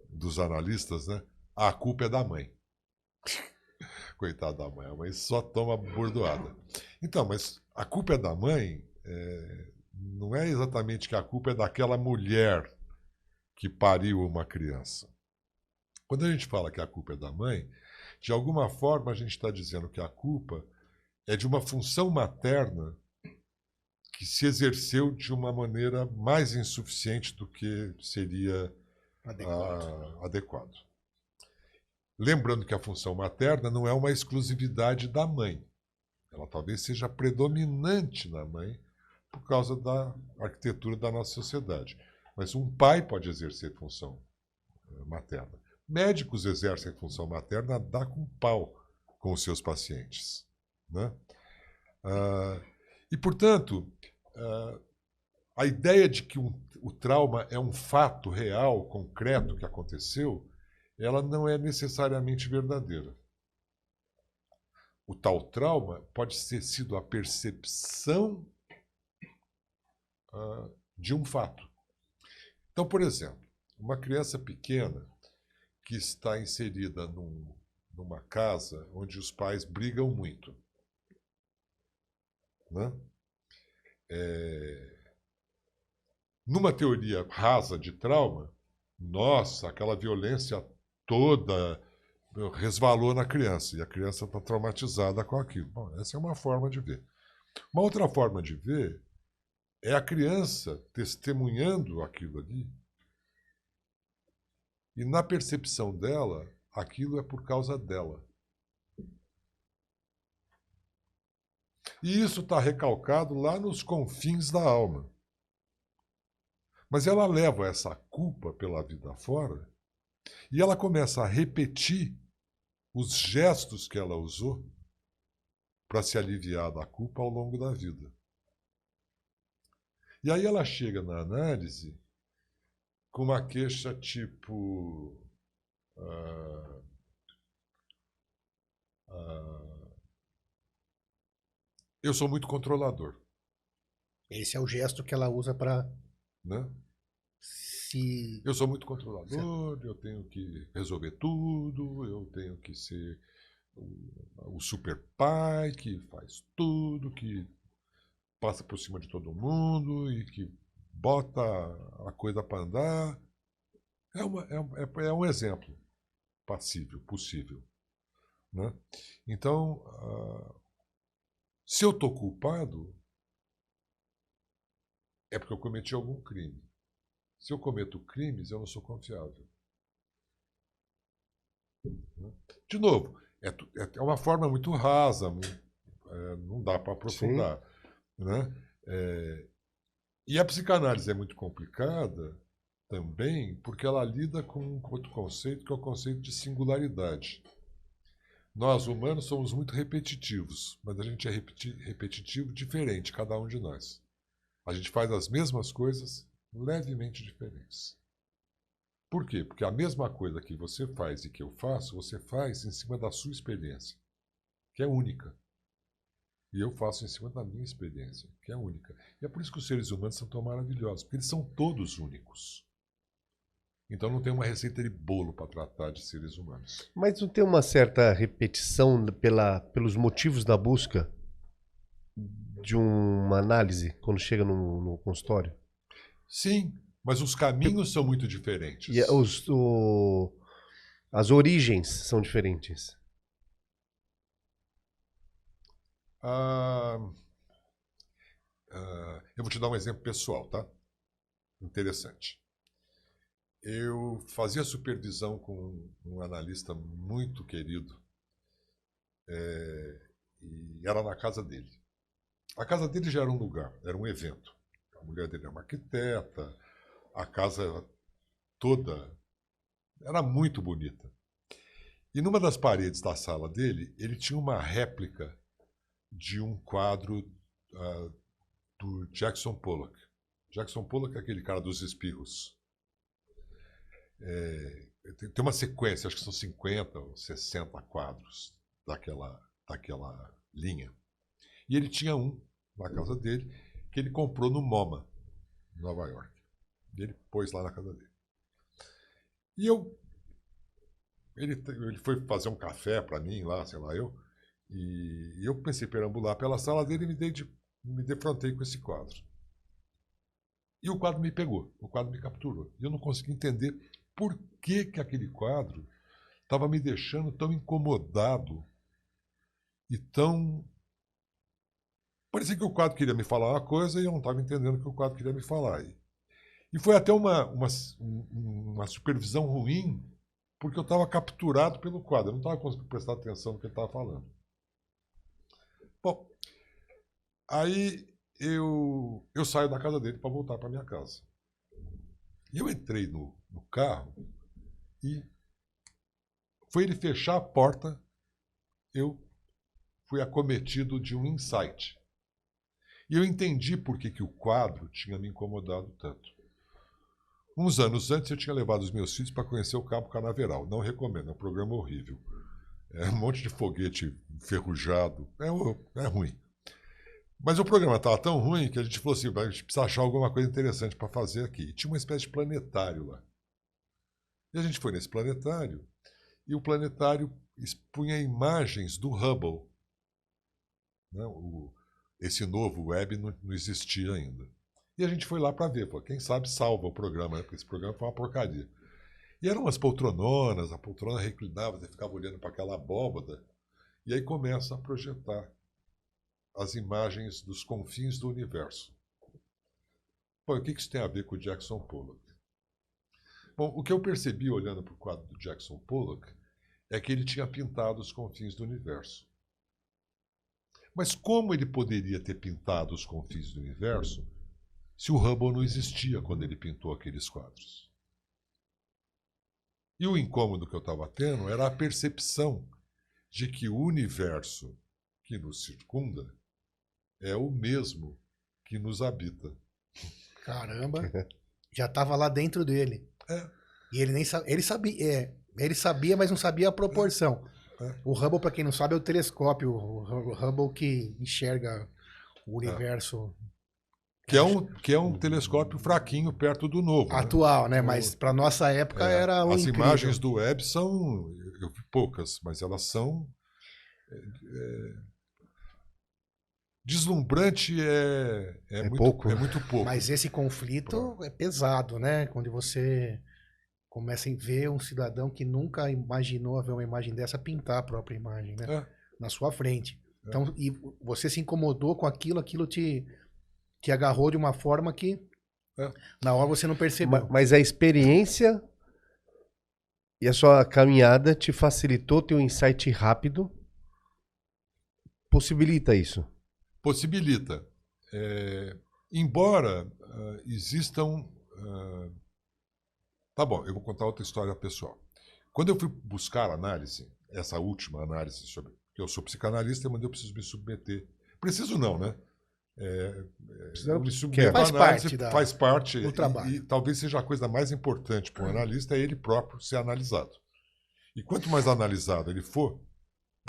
dos analistas, né? A culpa é da mãe. Coitada da mãe, a mãe só toma bordoada. Então, mas a culpa é da mãe, é, não é exatamente que a culpa é daquela mulher que pariu uma criança. Quando a gente fala que a culpa é da mãe, de alguma forma a gente está dizendo que a culpa é de uma função materna que se exerceu de uma maneira mais insuficiente do que seria Adequado. ah, adequado. Lembrando que a função materna não é uma exclusividade da mãe. Ela talvez seja predominante na mãe por causa da arquitetura da nossa sociedade. Mas um pai pode exercer função eh, materna. Médicos exercem função materna a dar com pau com os seus pacientes. Né? Ah, e, portanto, ah, a ideia de que um, o trauma é um fato real, concreto que aconteceu, ela não é necessariamente verdadeira. O tal trauma pode ter sido a percepção uh, de um fato. Então, por exemplo, uma criança pequena que está inserida num, numa casa onde os pais brigam muito. Né? É, numa teoria rasa de trauma, nossa, aquela violência toda resvalou na criança e a criança está traumatizada com aquilo. Bom, essa é uma forma de ver. Uma outra forma de ver é a criança testemunhando aquilo ali e na percepção dela, aquilo é por causa dela. E isso está recalcado lá nos confins da alma. Mas ela leva essa culpa pela vida fora e ela começa a repetir os gestos que ela usou para se aliviar da culpa ao longo da vida. E aí ela chega na análise com uma queixa tipo. Uh, uh, eu sou muito controlador. Esse é o gesto que ela usa para. Né? Se... Eu sou muito controlador, eu tenho que resolver tudo, eu tenho que ser o, o super pai que faz tudo, que passa por cima de todo mundo e que bota a coisa para andar. É, uma, é, é, um exemplo passível, possível. Né? Então, uh, se eu estou culpado, é porque eu cometi algum crime. Se eu cometo crimes, eu não sou confiável. De novo, é, é, é uma forma muito rasa, é, não dá para aprofundar. Né? É, e a psicanálise é muito complicada também porque ela lida com um outro conceito que é o conceito de singularidade. Nós, humanos, somos muito repetitivos, mas a gente é repeti repetitivo diferente, cada um de nós. A gente faz as mesmas coisas levemente diferentes. Por quê? Porque a mesma coisa que você faz e que eu faço, você faz em cima da sua experiência, que é única. E eu faço em cima da minha experiência, que é única. E é por isso que os seres humanos são tão maravilhosos, porque eles são todos únicos. Então não tem uma receita de bolo para tratar de seres humanos. Mas não tem uma certa repetição pela, pelos motivos da busca de uma análise quando chega no, no consultório? Sim, mas os caminhos são muito diferentes. E os, o, as origens são diferentes. Ah, ah, eu vou te dar um exemplo pessoal, tá? Interessante. Eu fazia supervisão com um analista muito querido é, e era na casa dele. A casa dele já era um lugar, era um evento. A mulher dele é uma arquiteta, a casa toda era muito bonita. E numa das paredes da sala dele, ele tinha uma réplica de um quadro uh, do Jackson Pollock. Jackson Pollock é aquele cara dos espirros. É, tem, uma sequência, acho que são 50 ou 60 quadros daquela, daquela linha. E ele tinha um na casa dele que ele comprou no MoMA, em Nova York. E ele pôs lá na casa dele. E eu. Ele, ele foi fazer um café para mim lá, sei lá, eu. E, eu pensei perambular pela sala dele e me, dei de, me defrontei com esse quadro. E o quadro me pegou, o quadro me capturou. E eu não consegui entender por que, que aquele quadro estava me deixando tão incomodado e tão. Parecia que o quadro queria me falar uma coisa e eu não estava entendendo o que o quadro queria me falar. E, e foi até uma, uma, uma supervisão ruim, porque eu estava capturado pelo quadro, eu não estava conseguindo prestar atenção no que ele estava falando. Bom, aí eu, eu saio da casa dele para voltar para minha casa. E eu entrei no, no carro e foi ele fechar a porta, eu fui acometido de um insight. E eu entendi por que, que o quadro tinha me incomodado tanto. Uns anos antes eu tinha levado os meus filhos para conhecer o Cabo Canaveral. Não recomendo, é um programa horrível. É um monte de foguete enferrujado. É, é ruim. Mas o programa estava tão ruim que a gente falou assim: a gente precisa achar alguma coisa interessante para fazer aqui. E tinha uma espécie de planetário lá. E a gente foi nesse planetário e o planetário expunha imagens do Hubble. Né? O, esse novo web não, não, existia ainda. E a gente foi lá para ver, pô, quem sabe salva o programa, né? porque esse programa foi uma porcaria. E eram umas poltrononas, a poltrona reclinava, você ficava olhando para aquela abóbada, e aí começa a projetar as imagens dos confins do universo. Bom, o que isso tem a ver com o Jackson Pollock? Bom, o que eu percebi olhando para o quadro do Jackson Pollock é que ele tinha pintado os confins do universo. Mas como ele poderia ter pintado os confins do universo se o Hubble não existia quando ele pintou aqueles quadros? E o incômodo que eu estava tendo era a percepção de que o universo que nos circunda é o mesmo que nos habita. Caramba, já estava lá dentro dele. É. E ele nem sabia, ele sabia, é, ele sabia, mas não sabia a proporção. É. O Hubble, para quem não sabe, é o telescópio, o Hubble que enxerga o universo que é um, que é um telescópio fraquinho perto do novo. Né? Atual, né? né? Mas para nossa época é, era um As incrível. imagens do Webb são, eu vi poucas, mas elas são é, Deslumbrante é, é, é muito, pouco. é muito pouco. Mas esse conflito é pesado, né? Quando você começa a ver um cidadão que nunca imaginou ver uma imagem dessa pintar a própria imagem, né? É. Na sua frente. É. Então, e você se incomodou com aquilo, aquilo te, te agarrou de uma forma que é. na hora você não percebeu. Mas, mas a experiência e a sua caminhada te facilitou ter um insight rápido? Possibilita isso? possibilita. É, embora uh, existam. Uh, tá bom, eu vou contar outra história pessoal. Quando eu fui buscar análise, essa última análise sobre. que eu sou psicanalista, mas eu preciso me submeter. Preciso não, né? É, é, me submeter faz parte da, faz parte do trabalho. E, e, talvez seja a coisa mais importante para um analista é ele próprio ser analisado. E quanto mais analisado ele for,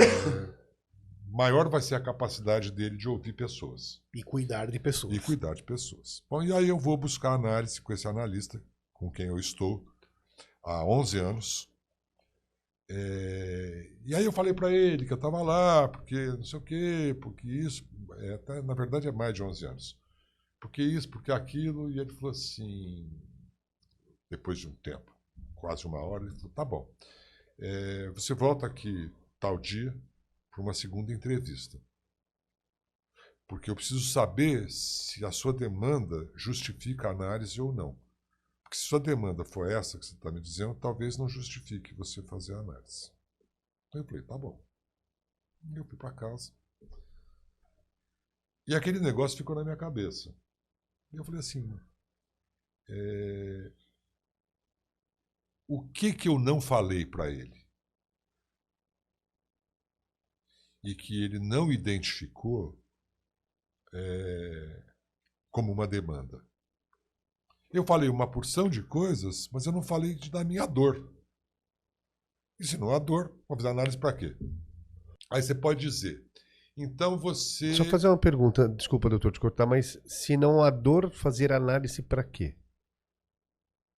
é, maior vai ser a capacidade dele de ouvir pessoas. E cuidar de pessoas. E cuidar de pessoas. Bom, e aí eu vou buscar análise com esse analista, com quem eu estou há 11 anos. É... E aí eu falei para ele que eu estava lá, porque não sei o quê, porque isso. É, até, na verdade é mais de 11 anos. Porque isso, porque aquilo. E ele falou assim, depois de um tempo, quase uma hora, ele falou: tá bom. É, você volta aqui tal dia, para uma segunda entrevista. Porque eu preciso saber se a sua demanda justifica a análise ou não. Porque se sua demanda for essa que você está me dizendo, talvez não justifique você fazer a análise. Então eu falei, tá bom. Eu fui para casa. E aquele negócio ficou na minha cabeça. E eu falei assim: é... o que que eu não falei para ele? e que ele não identificou é, como uma demanda. Eu falei uma porção de coisas, mas eu não falei de, da minha dor. E se não há dor, vou fazer análise para quê? Aí você pode dizer, então você. Só fazer uma pergunta, desculpa, doutor, te cortar, mas se não há dor, fazer análise para quê?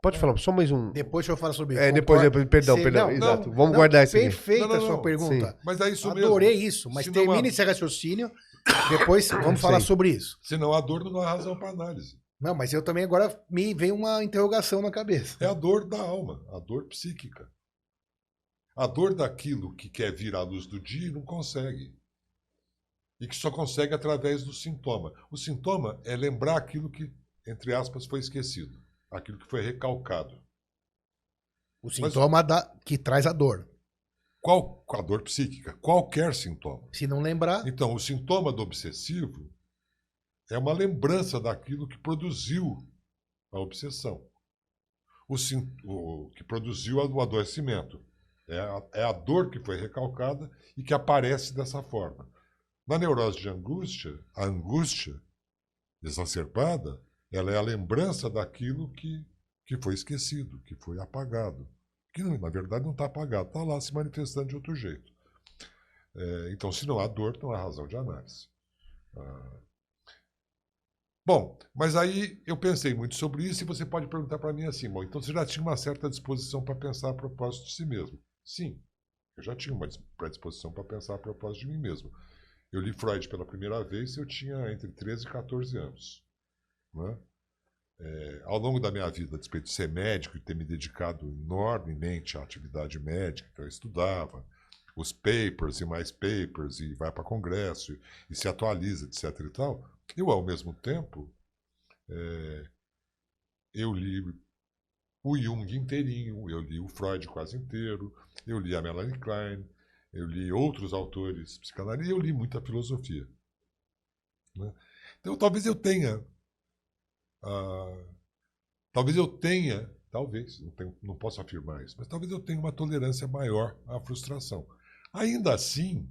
Pode falar, só mais um. Depois eu falo sobre isso. É, depois, depois perdão, Cê, perdão, não, exato. Vamos não, guardar isso aqui. Perfeita a sua pergunta. Sim. Mas é isso Adorei mesmo. isso, mas Se termine há... esse raciocínio, depois vamos falar sobre isso. Se não há dor, não há razão para análise. Não, mas eu também agora me vem uma interrogação na cabeça. É a dor da alma, a dor psíquica. A dor daquilo que quer vir à luz do dia e não consegue. E que só consegue através do sintoma. O sintoma é lembrar aquilo que, entre aspas, foi esquecido. Aquilo que foi recalcado. O sintoma Mas, da, que traz a dor. qual, a dor psíquica, qualquer sintoma. Se não lembrar, Então, o sintoma do obsessivo é uma lembrança daquilo que produziu a obsessão. O, o que produziu o adoecimento. É a, é a dor que foi recalcada e que aparece dessa forma. Na neurose de angústia, a angústia exacerbada, ela é a lembrança daquilo que, que foi esquecido, que foi apagado. Que, na verdade, não está apagado, está lá se manifestando de outro jeito. É, então, se não há dor, não há razão de análise. Ah. Bom, mas aí eu pensei muito sobre isso e você pode perguntar para mim assim, bom, então você já tinha uma certa disposição para pensar a propósito de si mesmo. Sim, eu já tinha uma dis- predisposição para pensar a propósito de mim mesmo. Eu li Freud pela primeira vez, eu tinha entre 13 e 14 anos. né? É, ao longo da minha vida, a despeito de ser médico e ter me dedicado enormemente à atividade médica, que eu estudava, os papers e mais papers, e vai para congresso, e, e se atualiza, etc. e tal, eu, ao mesmo tempo, é, eu li o Jung inteirinho, eu li o Freud quase inteiro, eu li a Melanie Klein, eu li outros autores psicanalistas, e eu li muita filosofia. né? Então, talvez eu tenha. ah, talvez eu tenha, talvez, não, tenho- não posso afirmar isso, mas talvez eu tenha uma tolerância maior à frustração. Ainda assim,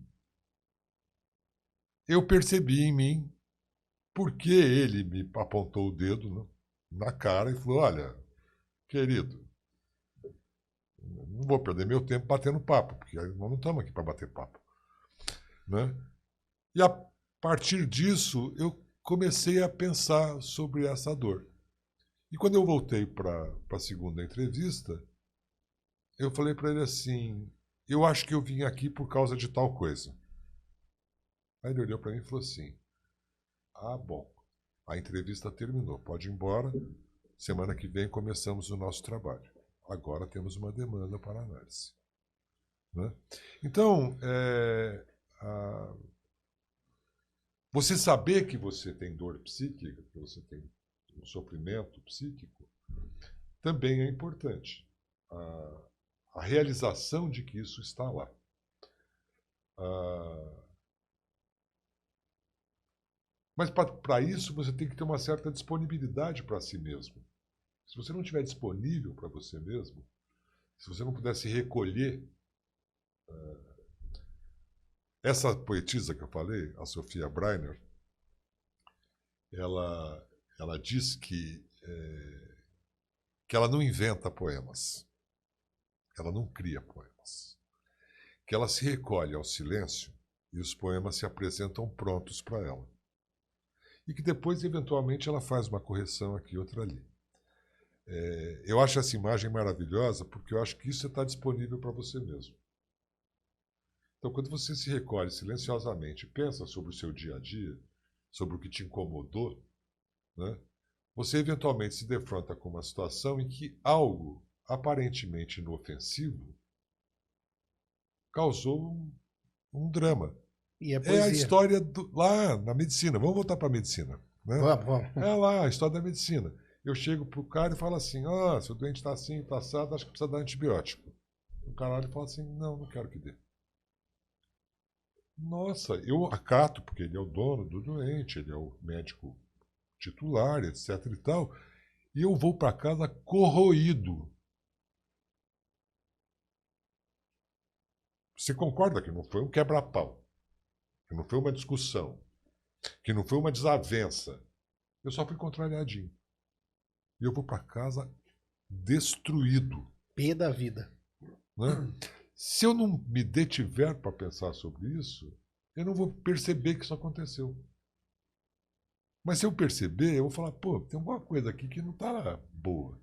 eu percebi em mim por que ele me apontou o dedo no- na cara e falou: Olha, querido, não vou perder meu tempo batendo papo, porque nós não estamos aqui para bater papo. Né? E a partir disso, eu comecei a pensar sobre essa dor. E quando eu voltei para a segunda entrevista, eu falei para ele assim: Eu acho que eu vim aqui por causa de tal coisa. Aí ele olhou para mim e falou assim: Ah, bom, a entrevista terminou, pode ir embora. Semana que vem começamos o nosso trabalho. Agora temos uma demanda para análise. Né? Então, é, a- você saber que você tem dor psíquica, que você tem um sofrimento psíquico, também é importante. A, a realização de que isso está lá. Ah, mas para isso você tem que ter uma certa disponibilidade para si mesmo. Se você não estiver disponível para você mesmo, se você não puder se recolher. ah, essa poetisa que eu falei, a Sofia Breiner, ela, ela diz que, eh, que ela não inventa poemas, ela não cria poemas, que ela se recolhe ao silêncio e os poemas se apresentam prontos para ela. E que depois, eventualmente, ela faz uma correção aqui, outra ali. É, eu acho essa imagem maravilhosa porque eu acho que isso está disponível para você mesmo. Então, quando você se recolhe silenciosamente e pensa sobre o seu dia a dia, sobre o que te incomodou, né, você eventualmente se defronta com uma situação em que algo aparentemente inofensivo causou um, um drama. e é É a história do, lá na medicina. Vamos voltar para a medicina. Né? Vamos, vamos. É lá, a história da medicina. Eu chego pro cara e falo assim: ah, seu doente está assim, está assado, acho que precisa dar antibiótico. O caralho fala assim: não, não quero que dê. Nossa, eu acato, porque ele é o dono do doente, ele é o médico titular, etc e tal, e eu vou para casa corroído. Você concorda que não foi um quebra-pau, que não foi uma discussão, que não foi uma desavença. Eu só fui contrariadinho. E eu vou para casa destruído. P da vida. Né? Se eu não me detiver para pensar sobre isso, eu não vou perceber que isso aconteceu. Mas se eu perceber, eu vou falar, pô, tem alguma coisa aqui que não está boa.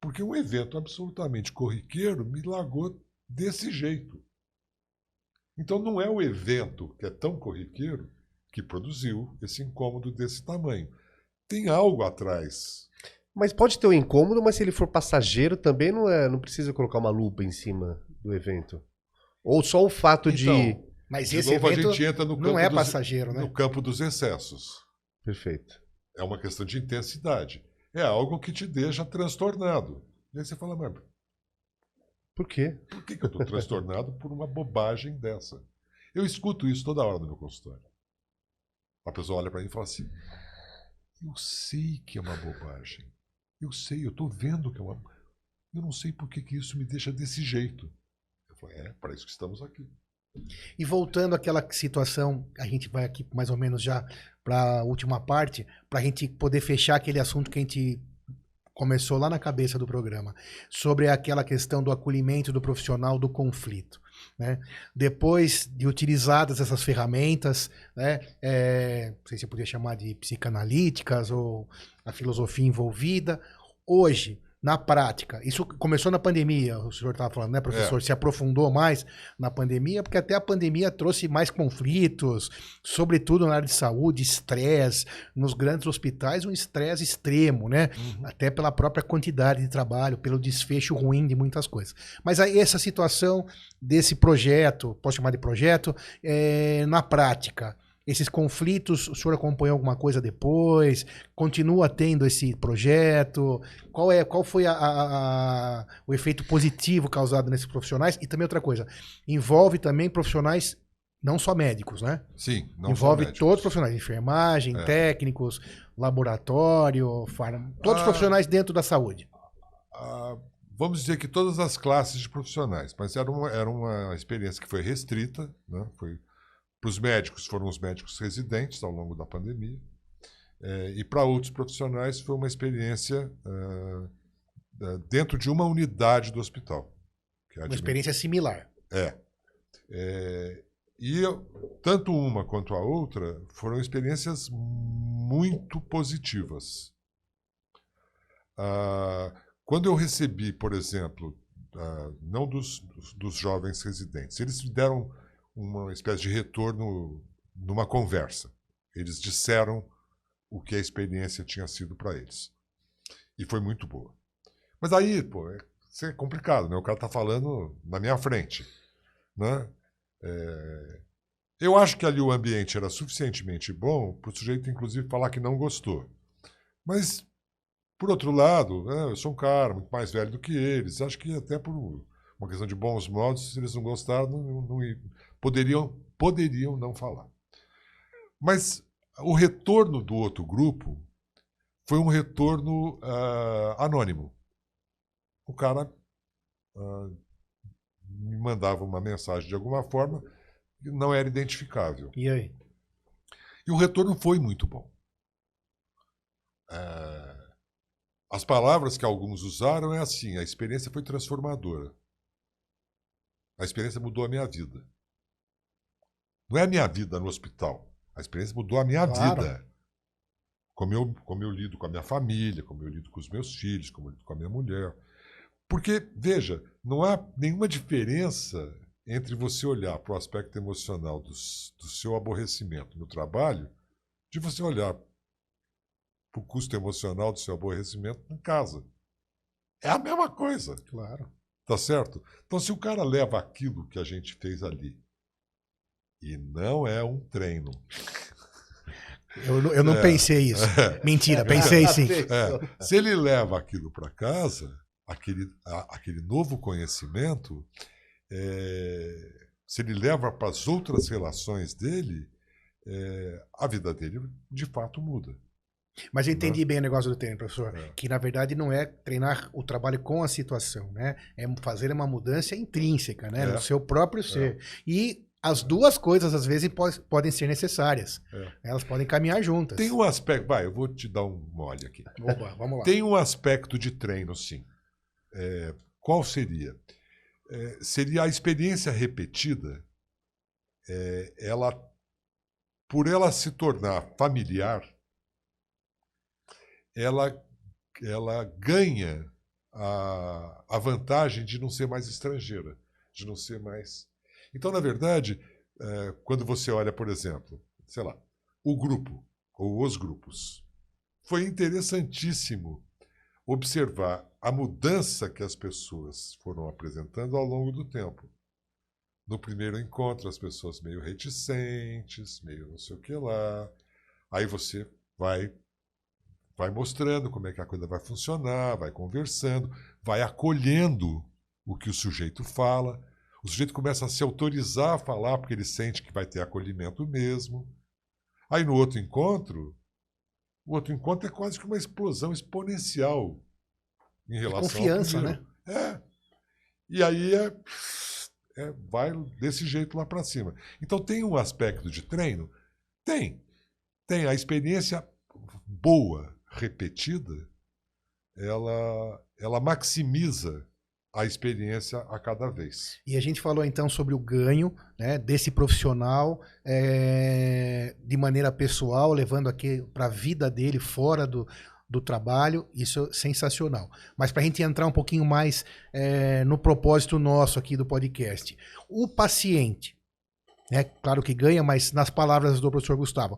Porque um evento absolutamente corriqueiro me largou desse jeito. Então não é o evento que é tão corriqueiro que produziu esse incômodo desse tamanho. Tem algo atrás. Mas pode ter um incômodo, mas se ele for passageiro também não, é, não precisa colocar uma lupa em cima do evento. Ou só o fato de. Então, Mas de esse novo, a evento gente entra no não é dos- passageiro, né? no campo dos excessos. Perfeito. É uma questão de intensidade. É algo que te deixa transtornado. E aí você fala, mas Por quê? Por que, que eu estou transtornado por uma bobagem dessa? Eu escuto isso toda hora no meu consultório. A pessoa olha para mim e fala assim: Eu sei que é uma bobagem. Eu sei, eu estou vendo que é uma. Eu não sei por que, que isso me deixa desse jeito. Eu falei: É, para isso que estamos aqui. E voltando àquela situação, a gente vai aqui mais ou menos já para a última parte, para a gente poder fechar aquele assunto que a gente começou lá na cabeça do programa, sobre aquela questão do acolhimento do profissional do conflito. Né? Depois de utilizadas essas ferramentas, né, é, não sei se eu podia chamar de psicanalíticas ou a filosofia envolvida, hoje na prática. Isso começou na pandemia, o senhor estava falando, né, professor? É. Se aprofundou mais na pandemia, porque até a pandemia trouxe mais conflitos, sobretudo na área de saúde, estresse. Nos grandes hospitais, um estresse extremo, né? Uhum. Até pela própria quantidade de trabalho, pelo desfecho ruim de muitas coisas. Mas aí, essa situação desse projeto, posso chamar de projeto, é, na prática esses conflitos, o senhor acompanhou alguma coisa depois? Continua tendo esse projeto? Qual é, qual foi a, a, a, o efeito positivo causado nesses profissionais? E também outra coisa, envolve também profissionais não só médicos, né? Sim, não Envolve todos os profissionais, enfermagem, é. técnicos, laboratório, farm... todos os ah, profissionais dentro da saúde. Ah, vamos dizer que todas as classes de profissionais, mas era uma, era uma experiência que foi restrita, né? foi para os médicos, foram os médicos residentes ao longo da pandemia. É, e para outros profissionais, foi uma experiência uh, dentro de uma unidade do hospital. É uma experiência similar. É. é e tanto uma quanto a outra foram experiências muito positivas. Uh, quando eu recebi, por exemplo, uh, não dos, dos, dos, jovens residentes, eles me deram uma espécie de retorno numa conversa. Eles disseram o que a experiência tinha sido para eles. E foi muito boa. Mas aí, pô, é, isso é complicado, né? O cara está falando na minha frente, né? É... Eu acho que ali o ambiente era suficientemente bom para o sujeito, inclusive, falar que não gostou. Mas, por outro lado, né, eu sou um cara muito mais velho do que eles. Acho que até por uma questão de bons modos, se eles não gostaram, não, não, Poderiam, poderiam não falar. Mas o retorno do outro grupo foi um retorno uh, anônimo. O cara uh, me mandava uma mensagem de alguma forma que não era identificável. E aí? E o retorno foi muito bom. Uh, as palavras que alguns usaram é assim: a experiência foi transformadora. A experiência mudou a minha vida. Não é a minha vida no hospital. A experiência mudou a minha claro. vida. Como eu, como eu lido com a minha família, como eu lido com os meus filhos, como eu lido com a minha mulher. Porque, veja, não há nenhuma diferença entre você olhar para o aspecto emocional do, do seu aborrecimento no trabalho, de você olhar para o custo emocional do seu aborrecimento em casa. É a mesma coisa. Claro. Tá certo? Então, se o cara leva aquilo que a gente fez ali e não é um treino. Eu, eu não é, pensei isso. É, Mentira, pensei sim. É, se ele leva aquilo para casa, aquele, a, aquele novo conhecimento, é, se ele leva para as outras relações dele, é, a vida dele de fato muda. Mas eu entendi bem o negócio do treino, professor. É. Que na verdade não é treinar o trabalho com a situação, né? É fazer uma mudança intrínseca, né? É. No seu próprio ser. E as duas coisas, às vezes, podem ser necessárias. É. Elas podem caminhar juntas. Tem um aspecto. Vai, eu vou te dar um mole aqui. Opa, vamos lá. Tem um aspecto de treino, sim. É, qual seria? É, seria a experiência repetida. É, ela, por ela se tornar familiar, ela, ela ganha a, a vantagem de não ser mais estrangeira, de não ser mais então, na verdade, é, quando você olha, por exemplo, sei lá, o grupo ou os grupos, foi interessantíssimo observar a mudança que as pessoas foram apresentando ao longo do tempo. No primeiro encontro, as pessoas meio reticentes, meio não sei o que lá. Aí você vai vai mostrando como é que a coisa vai funcionar, vai conversando, vai acolhendo o que o sujeito fala. O sujeito começa a se autorizar a falar porque ele sente que vai ter acolhimento mesmo. Aí no outro encontro, o outro encontro é quase que uma explosão exponencial em relação Confiança, ao né? É. E aí é, é, vai desse jeito lá para cima. Então tem um aspecto de treino? Tem. Tem. A experiência boa, repetida, ela, ela maximiza a experiência a cada vez. E a gente falou então sobre o ganho né, desse profissional é, de maneira pessoal, levando aqui para a vida dele fora do, do trabalho, isso é sensacional. Mas para a gente entrar um pouquinho mais é, no propósito nosso aqui do podcast, o paciente, né, claro que ganha, mas nas palavras do professor Gustavo,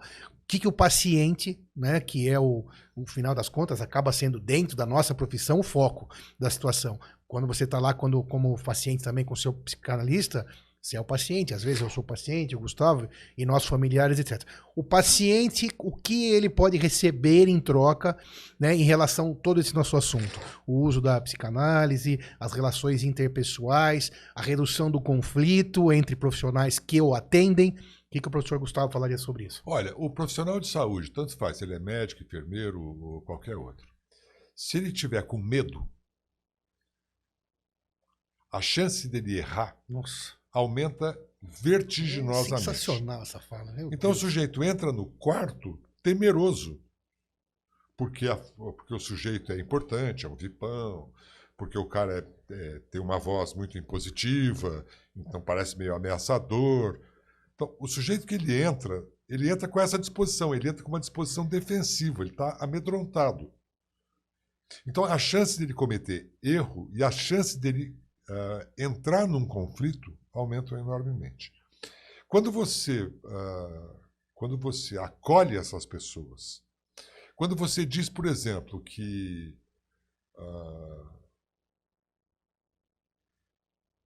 que, que o paciente, né, que é o, o final das contas, acaba sendo dentro da nossa profissão o foco da situação. Quando você está lá quando, como paciente também com seu psicanalista, você é o paciente, às vezes eu sou o paciente, o Gustavo e nossos familiares, etc. O paciente, o que ele pode receber em troca, né, em relação a todo esse nosso assunto? O uso da psicanálise, as relações interpessoais, a redução do conflito entre profissionais que o atendem. O que, que o professor Gustavo falaria sobre isso? Olha, o profissional de saúde, tanto faz se ele é médico, enfermeiro ou qualquer outro, se ele tiver com medo, a chance dele errar Nossa. aumenta vertiginosamente. Sensacional essa fala. Meu Então o Deus. sujeito entra no quarto temeroso, porque, a- porque o sujeito é importante, é um vipão, porque o cara é- é- tem uma voz muito impositiva, então parece meio ameaçador. Então, o sujeito que ele entra, ele entra com essa disposição, ele entra com uma disposição defensiva, ele está amedrontado. Então, a chance dele cometer erro e a chance dele ah, entrar num conflito aumentam enormemente. Quando você, ah, quando você acolhe essas pessoas, quando você diz, por exemplo, que ah,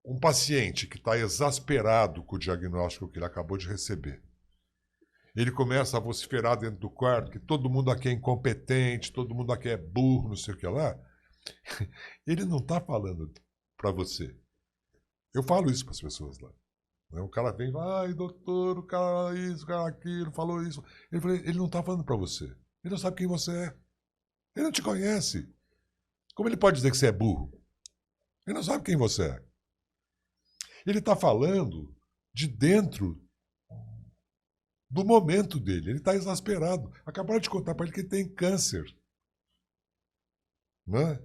um paciente que está exasperado com o diagnóstico que ele acabou de receber, ele começa a vociferar dentro do quarto que todo mundo aqui é incompetente, todo mundo aqui é burro, não sei o que lá. Ele não está falando para você. Eu falo isso para as pessoas lá. né? O cara vem, ai, doutor, o cara isso, o cara aquilo, falou isso. Ele, falou, ele não está falando para você. Ele não sabe quem você é. Ele não te conhece. Como ele pode dizer que você é burro? Ele não sabe quem você é. Ele está falando de dentro do momento dele. Ele está exasperado. Acabaram de contar para ele que ele tem câncer. Né?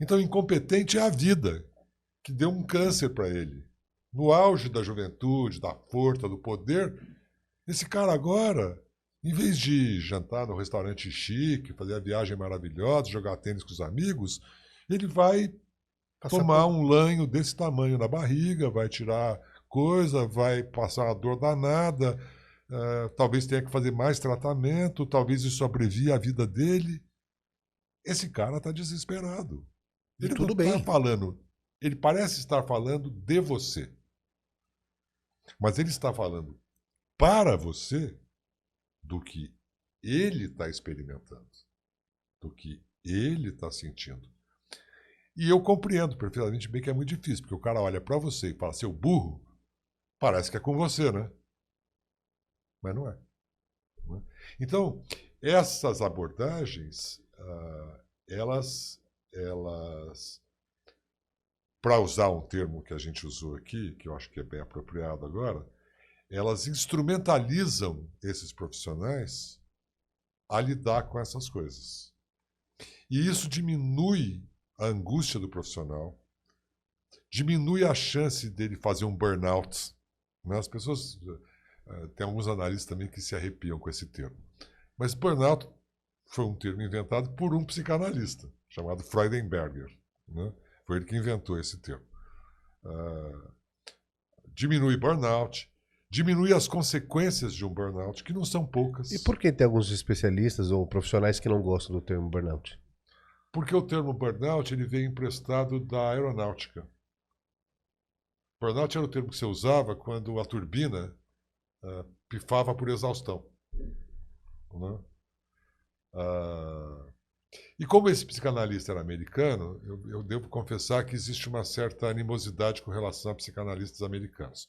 Então, incompetente é a vida, que deu um câncer para ele. No auge da juventude, da força, do poder, esse cara agora, em vez de jantar no restaurante chique, fazer a viagem maravilhosa, jogar tênis com os amigos, ele vai Passar tomar por- um lanho desse tamanho na barriga, vai tirar coisa, vai passar uma dor danada, eh, talvez tenha que fazer mais tratamento, talvez isso abrevie a vida dele. Esse cara está desesperado. E Ele tudo não bem. está falando, ele parece estar falando de você. Mas ele está falando para você do que ele está experimentando, do que ele está sentindo. E eu compreendo perfeitamente bem que é muito difícil, porque o cara olha para você e fala, seu burro, parece que é com você, né? Mas não é. É? Então, essas abordagens, ah, elas, elas, para usar um termo que a gente usou aqui, que eu acho que é bem apropriado agora, elas instrumentalizam esses profissionais a lidar com essas coisas. E isso diminui a angústia do profissional, diminui a chance dele fazer um burnout. né? As pessoas, eh, tem alguns analistas também que se arrepiam com esse termo. Mas burnout foi um termo inventado por um psicanalista, chamado Freudenberger. né? Foi ele que inventou esse termo. Ah, diminui burnout, diminui as consequências de um burnout, que não são poucas. E por que tem alguns especialistas ou profissionais que não gostam do termo burnout? Porque o termo burnout ele veio emprestado da aeronáutica. Burnout era o termo que você usava quando a turbina ah, pifava por exaustão. né? Ah, E como esse psicanalista era americano, eu, eu devo confessar que existe uma certa animosidade com relação a psicanalistas americanos.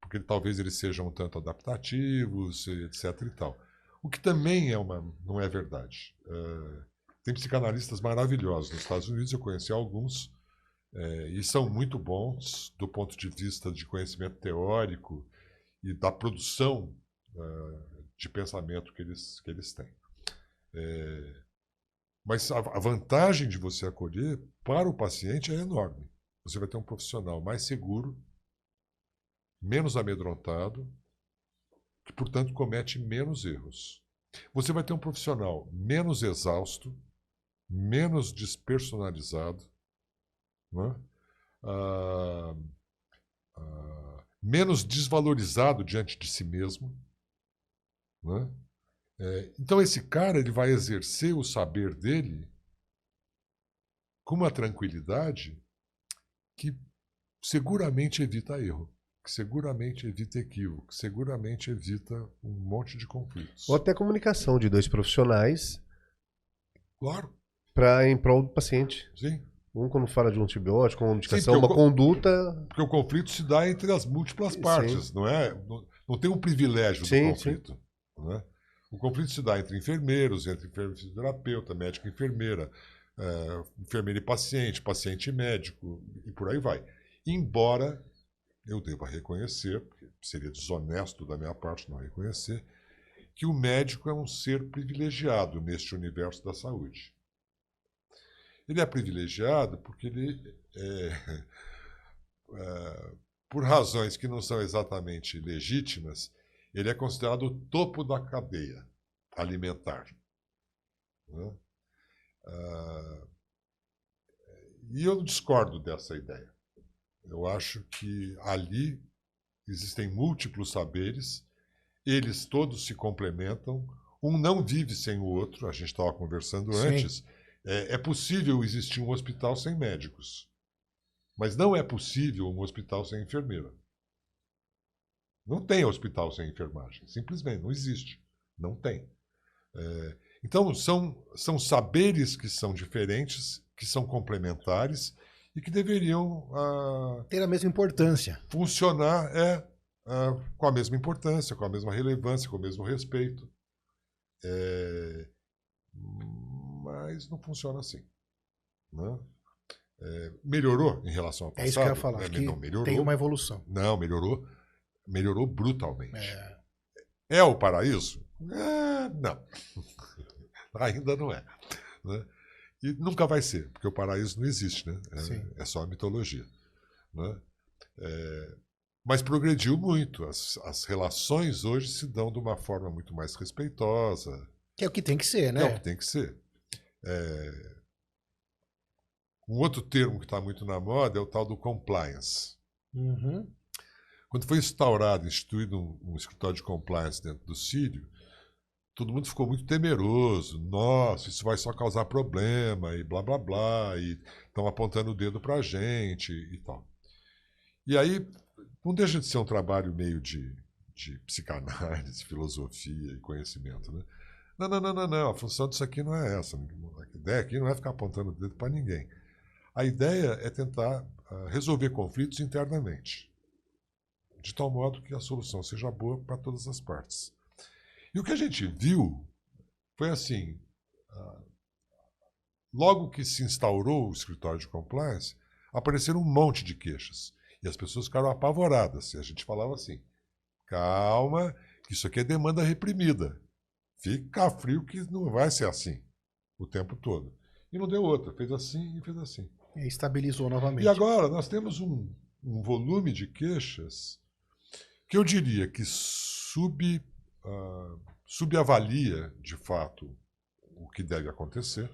Porque talvez eles sejam um tanto adaptativos, etc. e tal. O que também é uma, não é verdade. Uh, tem psicanalistas maravilhosos nos Estados Unidos, eu conheci alguns, é, e são muito bons do ponto de vista de conhecimento teórico e da produção uh, de pensamento que eles, que eles têm. É, mas a, a vantagem de você acolher para o paciente é enorme. Você vai ter um profissional mais seguro, menos amedrontado, que, portanto, comete menos erros. Você vai ter um profissional menos exausto, menos despersonalizado, né? ah, ah, menos desvalorizado diante de si mesmo. Né? É, então, esse cara ele vai exercer o saber dele com uma tranquilidade que seguramente evita erro que seguramente evita equívoco, que seguramente evita um monte de conflitos. Ou até comunicação de dois profissionais. Claro. Para em prol do paciente. Sim. Um quando fala de um antibiótico, uma medicação, uma conduta. Porque o conflito se dá entre as múltiplas partes, sim. não é? Não, não, tem um privilégio sim, do conflito. Né? O conflito se dá entre enfermeiros, entre fisioterapeuta, médico e enfermeira, é, enfermeiro e paciente, paciente e médico, e por aí vai. Embora eu devo reconhecer, porque seria desonesto da minha parte não reconhecer, que o médico é um ser privilegiado neste universo da saúde. Ele é privilegiado porque ele, é, é, por razões que não são exatamente legítimas, ele é considerado o topo da cadeia alimentar. Né? Ah, e eu discordo dessa ideia. Eu acho que ali existem múltiplos saberes, eles todos se complementam, um não vive sem o outro, a gente estava conversando Sim. antes. É, é possível existir um hospital sem médicos, mas não é possível um hospital sem enfermeira. Não tem hospital sem enfermagem, simplesmente não existe. Não tem. É, então, são, são saberes que são diferentes, que são complementares e que deveriam ah, ter a mesma importância. Funcionar é ah, com a mesma importância, com a mesma relevância, com o mesmo respeito. É, mas não funciona assim. Né? É, melhorou em relação ao passado? É isso que eu ia falar. É, não, melhorou. Tem uma evolução. Não, melhorou. Melhorou brutalmente. É, é o paraíso? É, não. Ainda não é. Né? E nunca vai ser, porque o paraíso não existe, né? É, é só mitologia. Né? É, mas progrediu muito. As, as relações hoje se dão de uma forma muito mais respeitosa. Que é o que tem que ser, né? Que é o que tem que ser. É... Um outro termo que está muito na moda é o tal do compliance. Uhum. Quando foi instaurado, instituído um, um escritório de compliance dentro do Sírio, todo mundo ficou muito temeroso. Nossa, isso vai só causar problema e blá blá blá. E estão apontando o dedo para a gente e tal. E aí, não deixa de ser um trabalho meio de, de psicanálise, filosofia e conhecimento, né? Não, não, não, não, não. A função disso aqui não é essa. A ideia aqui não é ficar apontando o dedo para ninguém. A ideia é tentar uh, resolver conflitos internamente, de tal modo que a solução seja boa para todas as partes. E o que a gente viu foi assim: ah, logo que se instaurou o escritório de compliance, apareceram um monte de queixas. E as pessoas ficaram apavoradas. E a gente falava assim: calma, que isso aqui é demanda reprimida. Fica frio que não vai ser assim o tempo todo. E não deu outra, fez assim e fez assim. E estabilizou novamente. E agora nós temos um, um volume de queixas que eu diria que sub uh, subavalia, de fato, o que deve acontecer.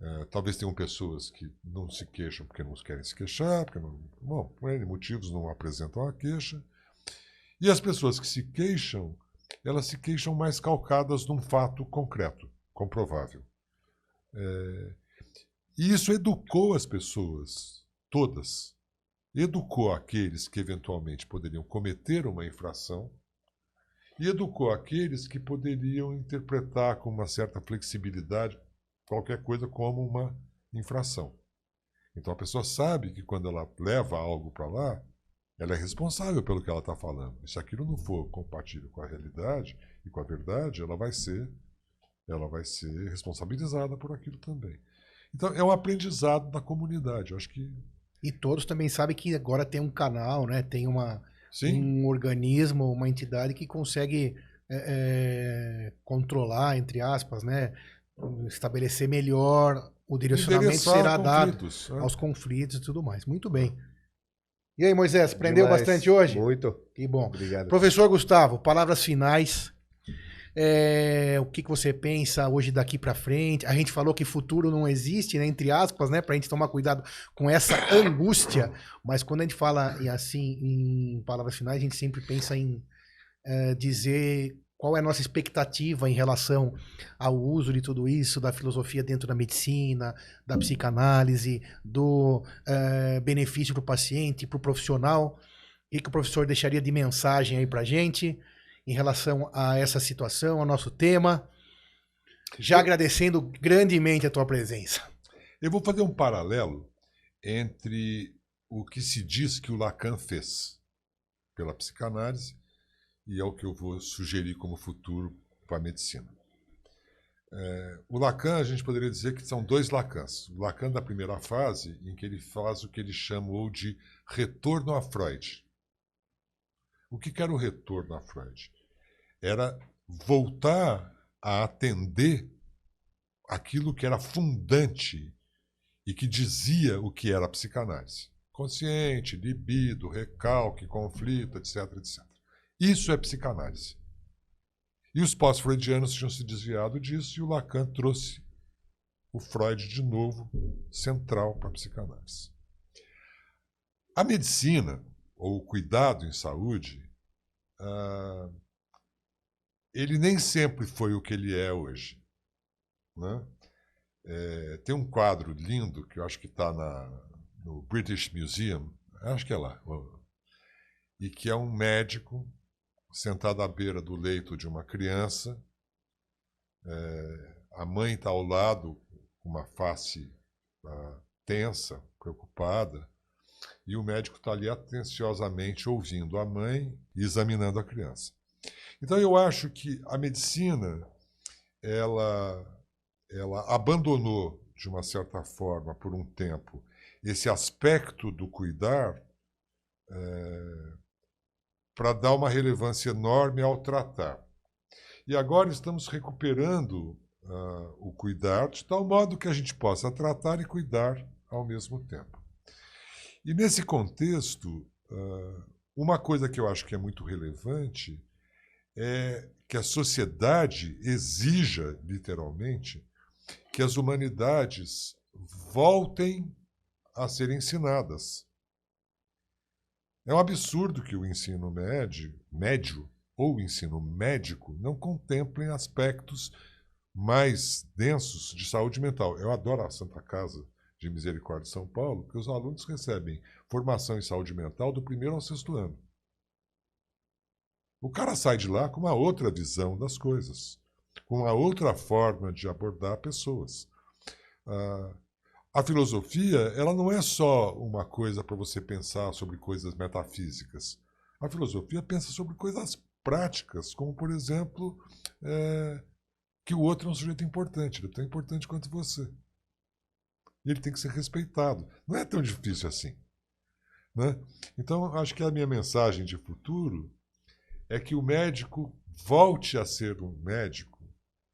Uh, talvez tenham pessoas que não se queixam porque não querem se queixar, porque não, bom, por N motivos não apresentam a queixa. E as pessoas que se queixam, elas se queixam mais calcadas num fato concreto, comprovável. É, e isso educou as pessoas, todas. Educou aqueles que eventualmente poderiam cometer uma infração e educou aqueles que poderiam interpretar com uma certa flexibilidade. qualquer coisa como uma infração. Então a pessoa sabe que quando ela leva algo para lá, ela é responsável pelo que ela está falando. E se aquilo não for compatível com a realidade e com a verdade, ela vai ser, ela vai ser responsabilizada por aquilo também. Então é um aprendizado da comunidade. Eu acho que e todos também sabem que agora tem um canal, né? Tem uma Sim. um organismo, uma entidade que consegue é, é, controlar, entre aspas, né? Estabelecer melhor o direcionamento será conflitos, dado é. aos conflitos e tudo mais. Muito bem. E aí, Moisés, aprendeu Demais. bastante hoje? Muito. Que bom. Obrigado. Professor Gustavo, palavras finais. É, o que, que você pensa hoje daqui para frente? A gente falou que futuro não existe, né, entre aspas, né, para a gente tomar cuidado com essa angústia. Mas quando a gente fala assim em palavras finais, a gente sempre pensa em é, dizer qual é a nossa expectativa em relação ao uso de tudo isso, da filosofia dentro da medicina, da psicanálise, do é, benefício para o paciente, para o profissional. O que, que o professor deixaria de mensagem aí para gente? em relação a essa situação, ao nosso tema. Já agradecendo grandemente a tua presença. Eu vou fazer um paralelo entre o que se diz que o Lacan fez pela psicanálise e é o que eu vou sugerir como futuro para a medicina. É, o Lacan, a gente poderia dizer que são dois Lacans. O Lacan da primeira fase, em que ele faz o que ele chamou de retorno a Freud. O que era o retorno a Freud? era voltar a atender aquilo que era fundante e que dizia o que era a psicanálise. Consciente, libido, recalque, conflito, etc, etc. Isso é psicanálise. E os pós-freudianos tinham se desviado disso e o Lacan trouxe o Freud de novo central para a psicanálise. A medicina, ou o cuidado em saúde, uh, ele nem sempre foi o que ele é hoje. Né? É, tem um quadro lindo que eu acho que está no British Museum, acho que é lá, e que é um médico sentado à beira do leito de uma criança. É, a mãe está ao lado, com uma face uh, tensa, preocupada, e o médico está ali atenciosamente ouvindo a mãe e examinando a criança. Então eu acho que a medicina ela, ela abandonou, de uma certa forma, por um tempo, esse aspecto do cuidar é, para dar uma relevância enorme ao tratar. E agora estamos recuperando uh, o cuidar de tal modo que a gente possa tratar e cuidar ao mesmo tempo. E nesse contexto, uh, uma coisa que eu acho que é muito relevante é que a sociedade exija, literalmente, que as humanidades voltem a ser ensinadas. É um absurdo que o ensino médio, médio ou o ensino médico não contemplem aspectos mais densos de saúde mental. Eu adoro a Santa Casa de Misericórdia de São Paulo, porque os alunos recebem formação em saúde mental do primeiro ao sexto ano. O cara sai de lá com uma outra visão das coisas, com uma outra forma de abordar pessoas. Ah, a filosofia ela não é só uma coisa para você pensar sobre coisas metafísicas. A filosofia pensa sobre coisas práticas, como, por exemplo, é, que o outro é um sujeito importante, ele é tão importante quanto você. E ele tem que ser respeitado. Não é tão difícil assim. Né? Então, acho que a minha mensagem de futuro é que o médico volte a ser um médico.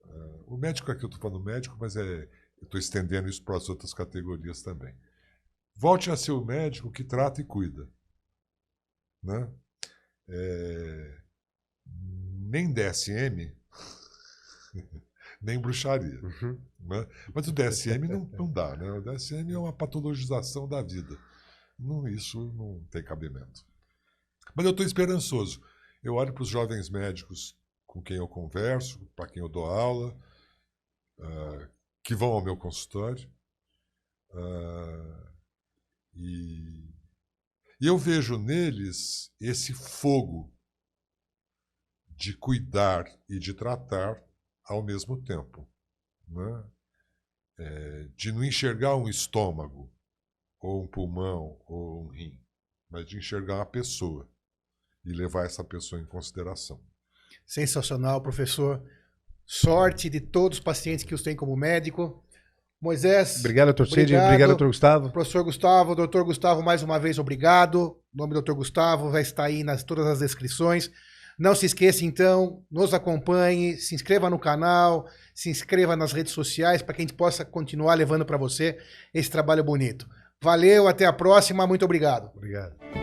Uh, o médico aqui eu estou falando médico, mas é, estou estendendo isso para as outras categorias também. Volte a ser o médico que trata e cuida. Né? É, nem DSM, nem bruxaria. Uhum. Né? Mas o DSM não, não dá. Né? O DSM é uma patologização da vida. Não, isso não tem cabimento. Mas eu estou esperançoso. Eu olho para os jovens médicos com quem eu converso, para quem eu dou aula, uh, que vão ao meu consultório. Uh, e, e eu vejo neles esse fogo de cuidar e de tratar ao mesmo tempo. Né? é, de não enxergar um estômago, ou um pulmão, ou um rim, mas de enxergar uma pessoa e levar essa pessoa em consideração. Sensacional, professor. Sorte de todos os pacientes que os têm como médico. Moisés. Obrigado, doutor Cid. Obrigado. Obrigado, doutor Gustavo. Professor Gustavo, doutor Gustavo, mais uma vez, obrigado. O nome do doutor Gustavo vai estar aí nas todas as descrições. Não se esqueça, então, nos acompanhe, se inscreva no canal, se inscreva nas redes sociais para que a gente possa continuar levando para você esse trabalho bonito. Valeu, até a próxima, muito obrigado. Obrigado.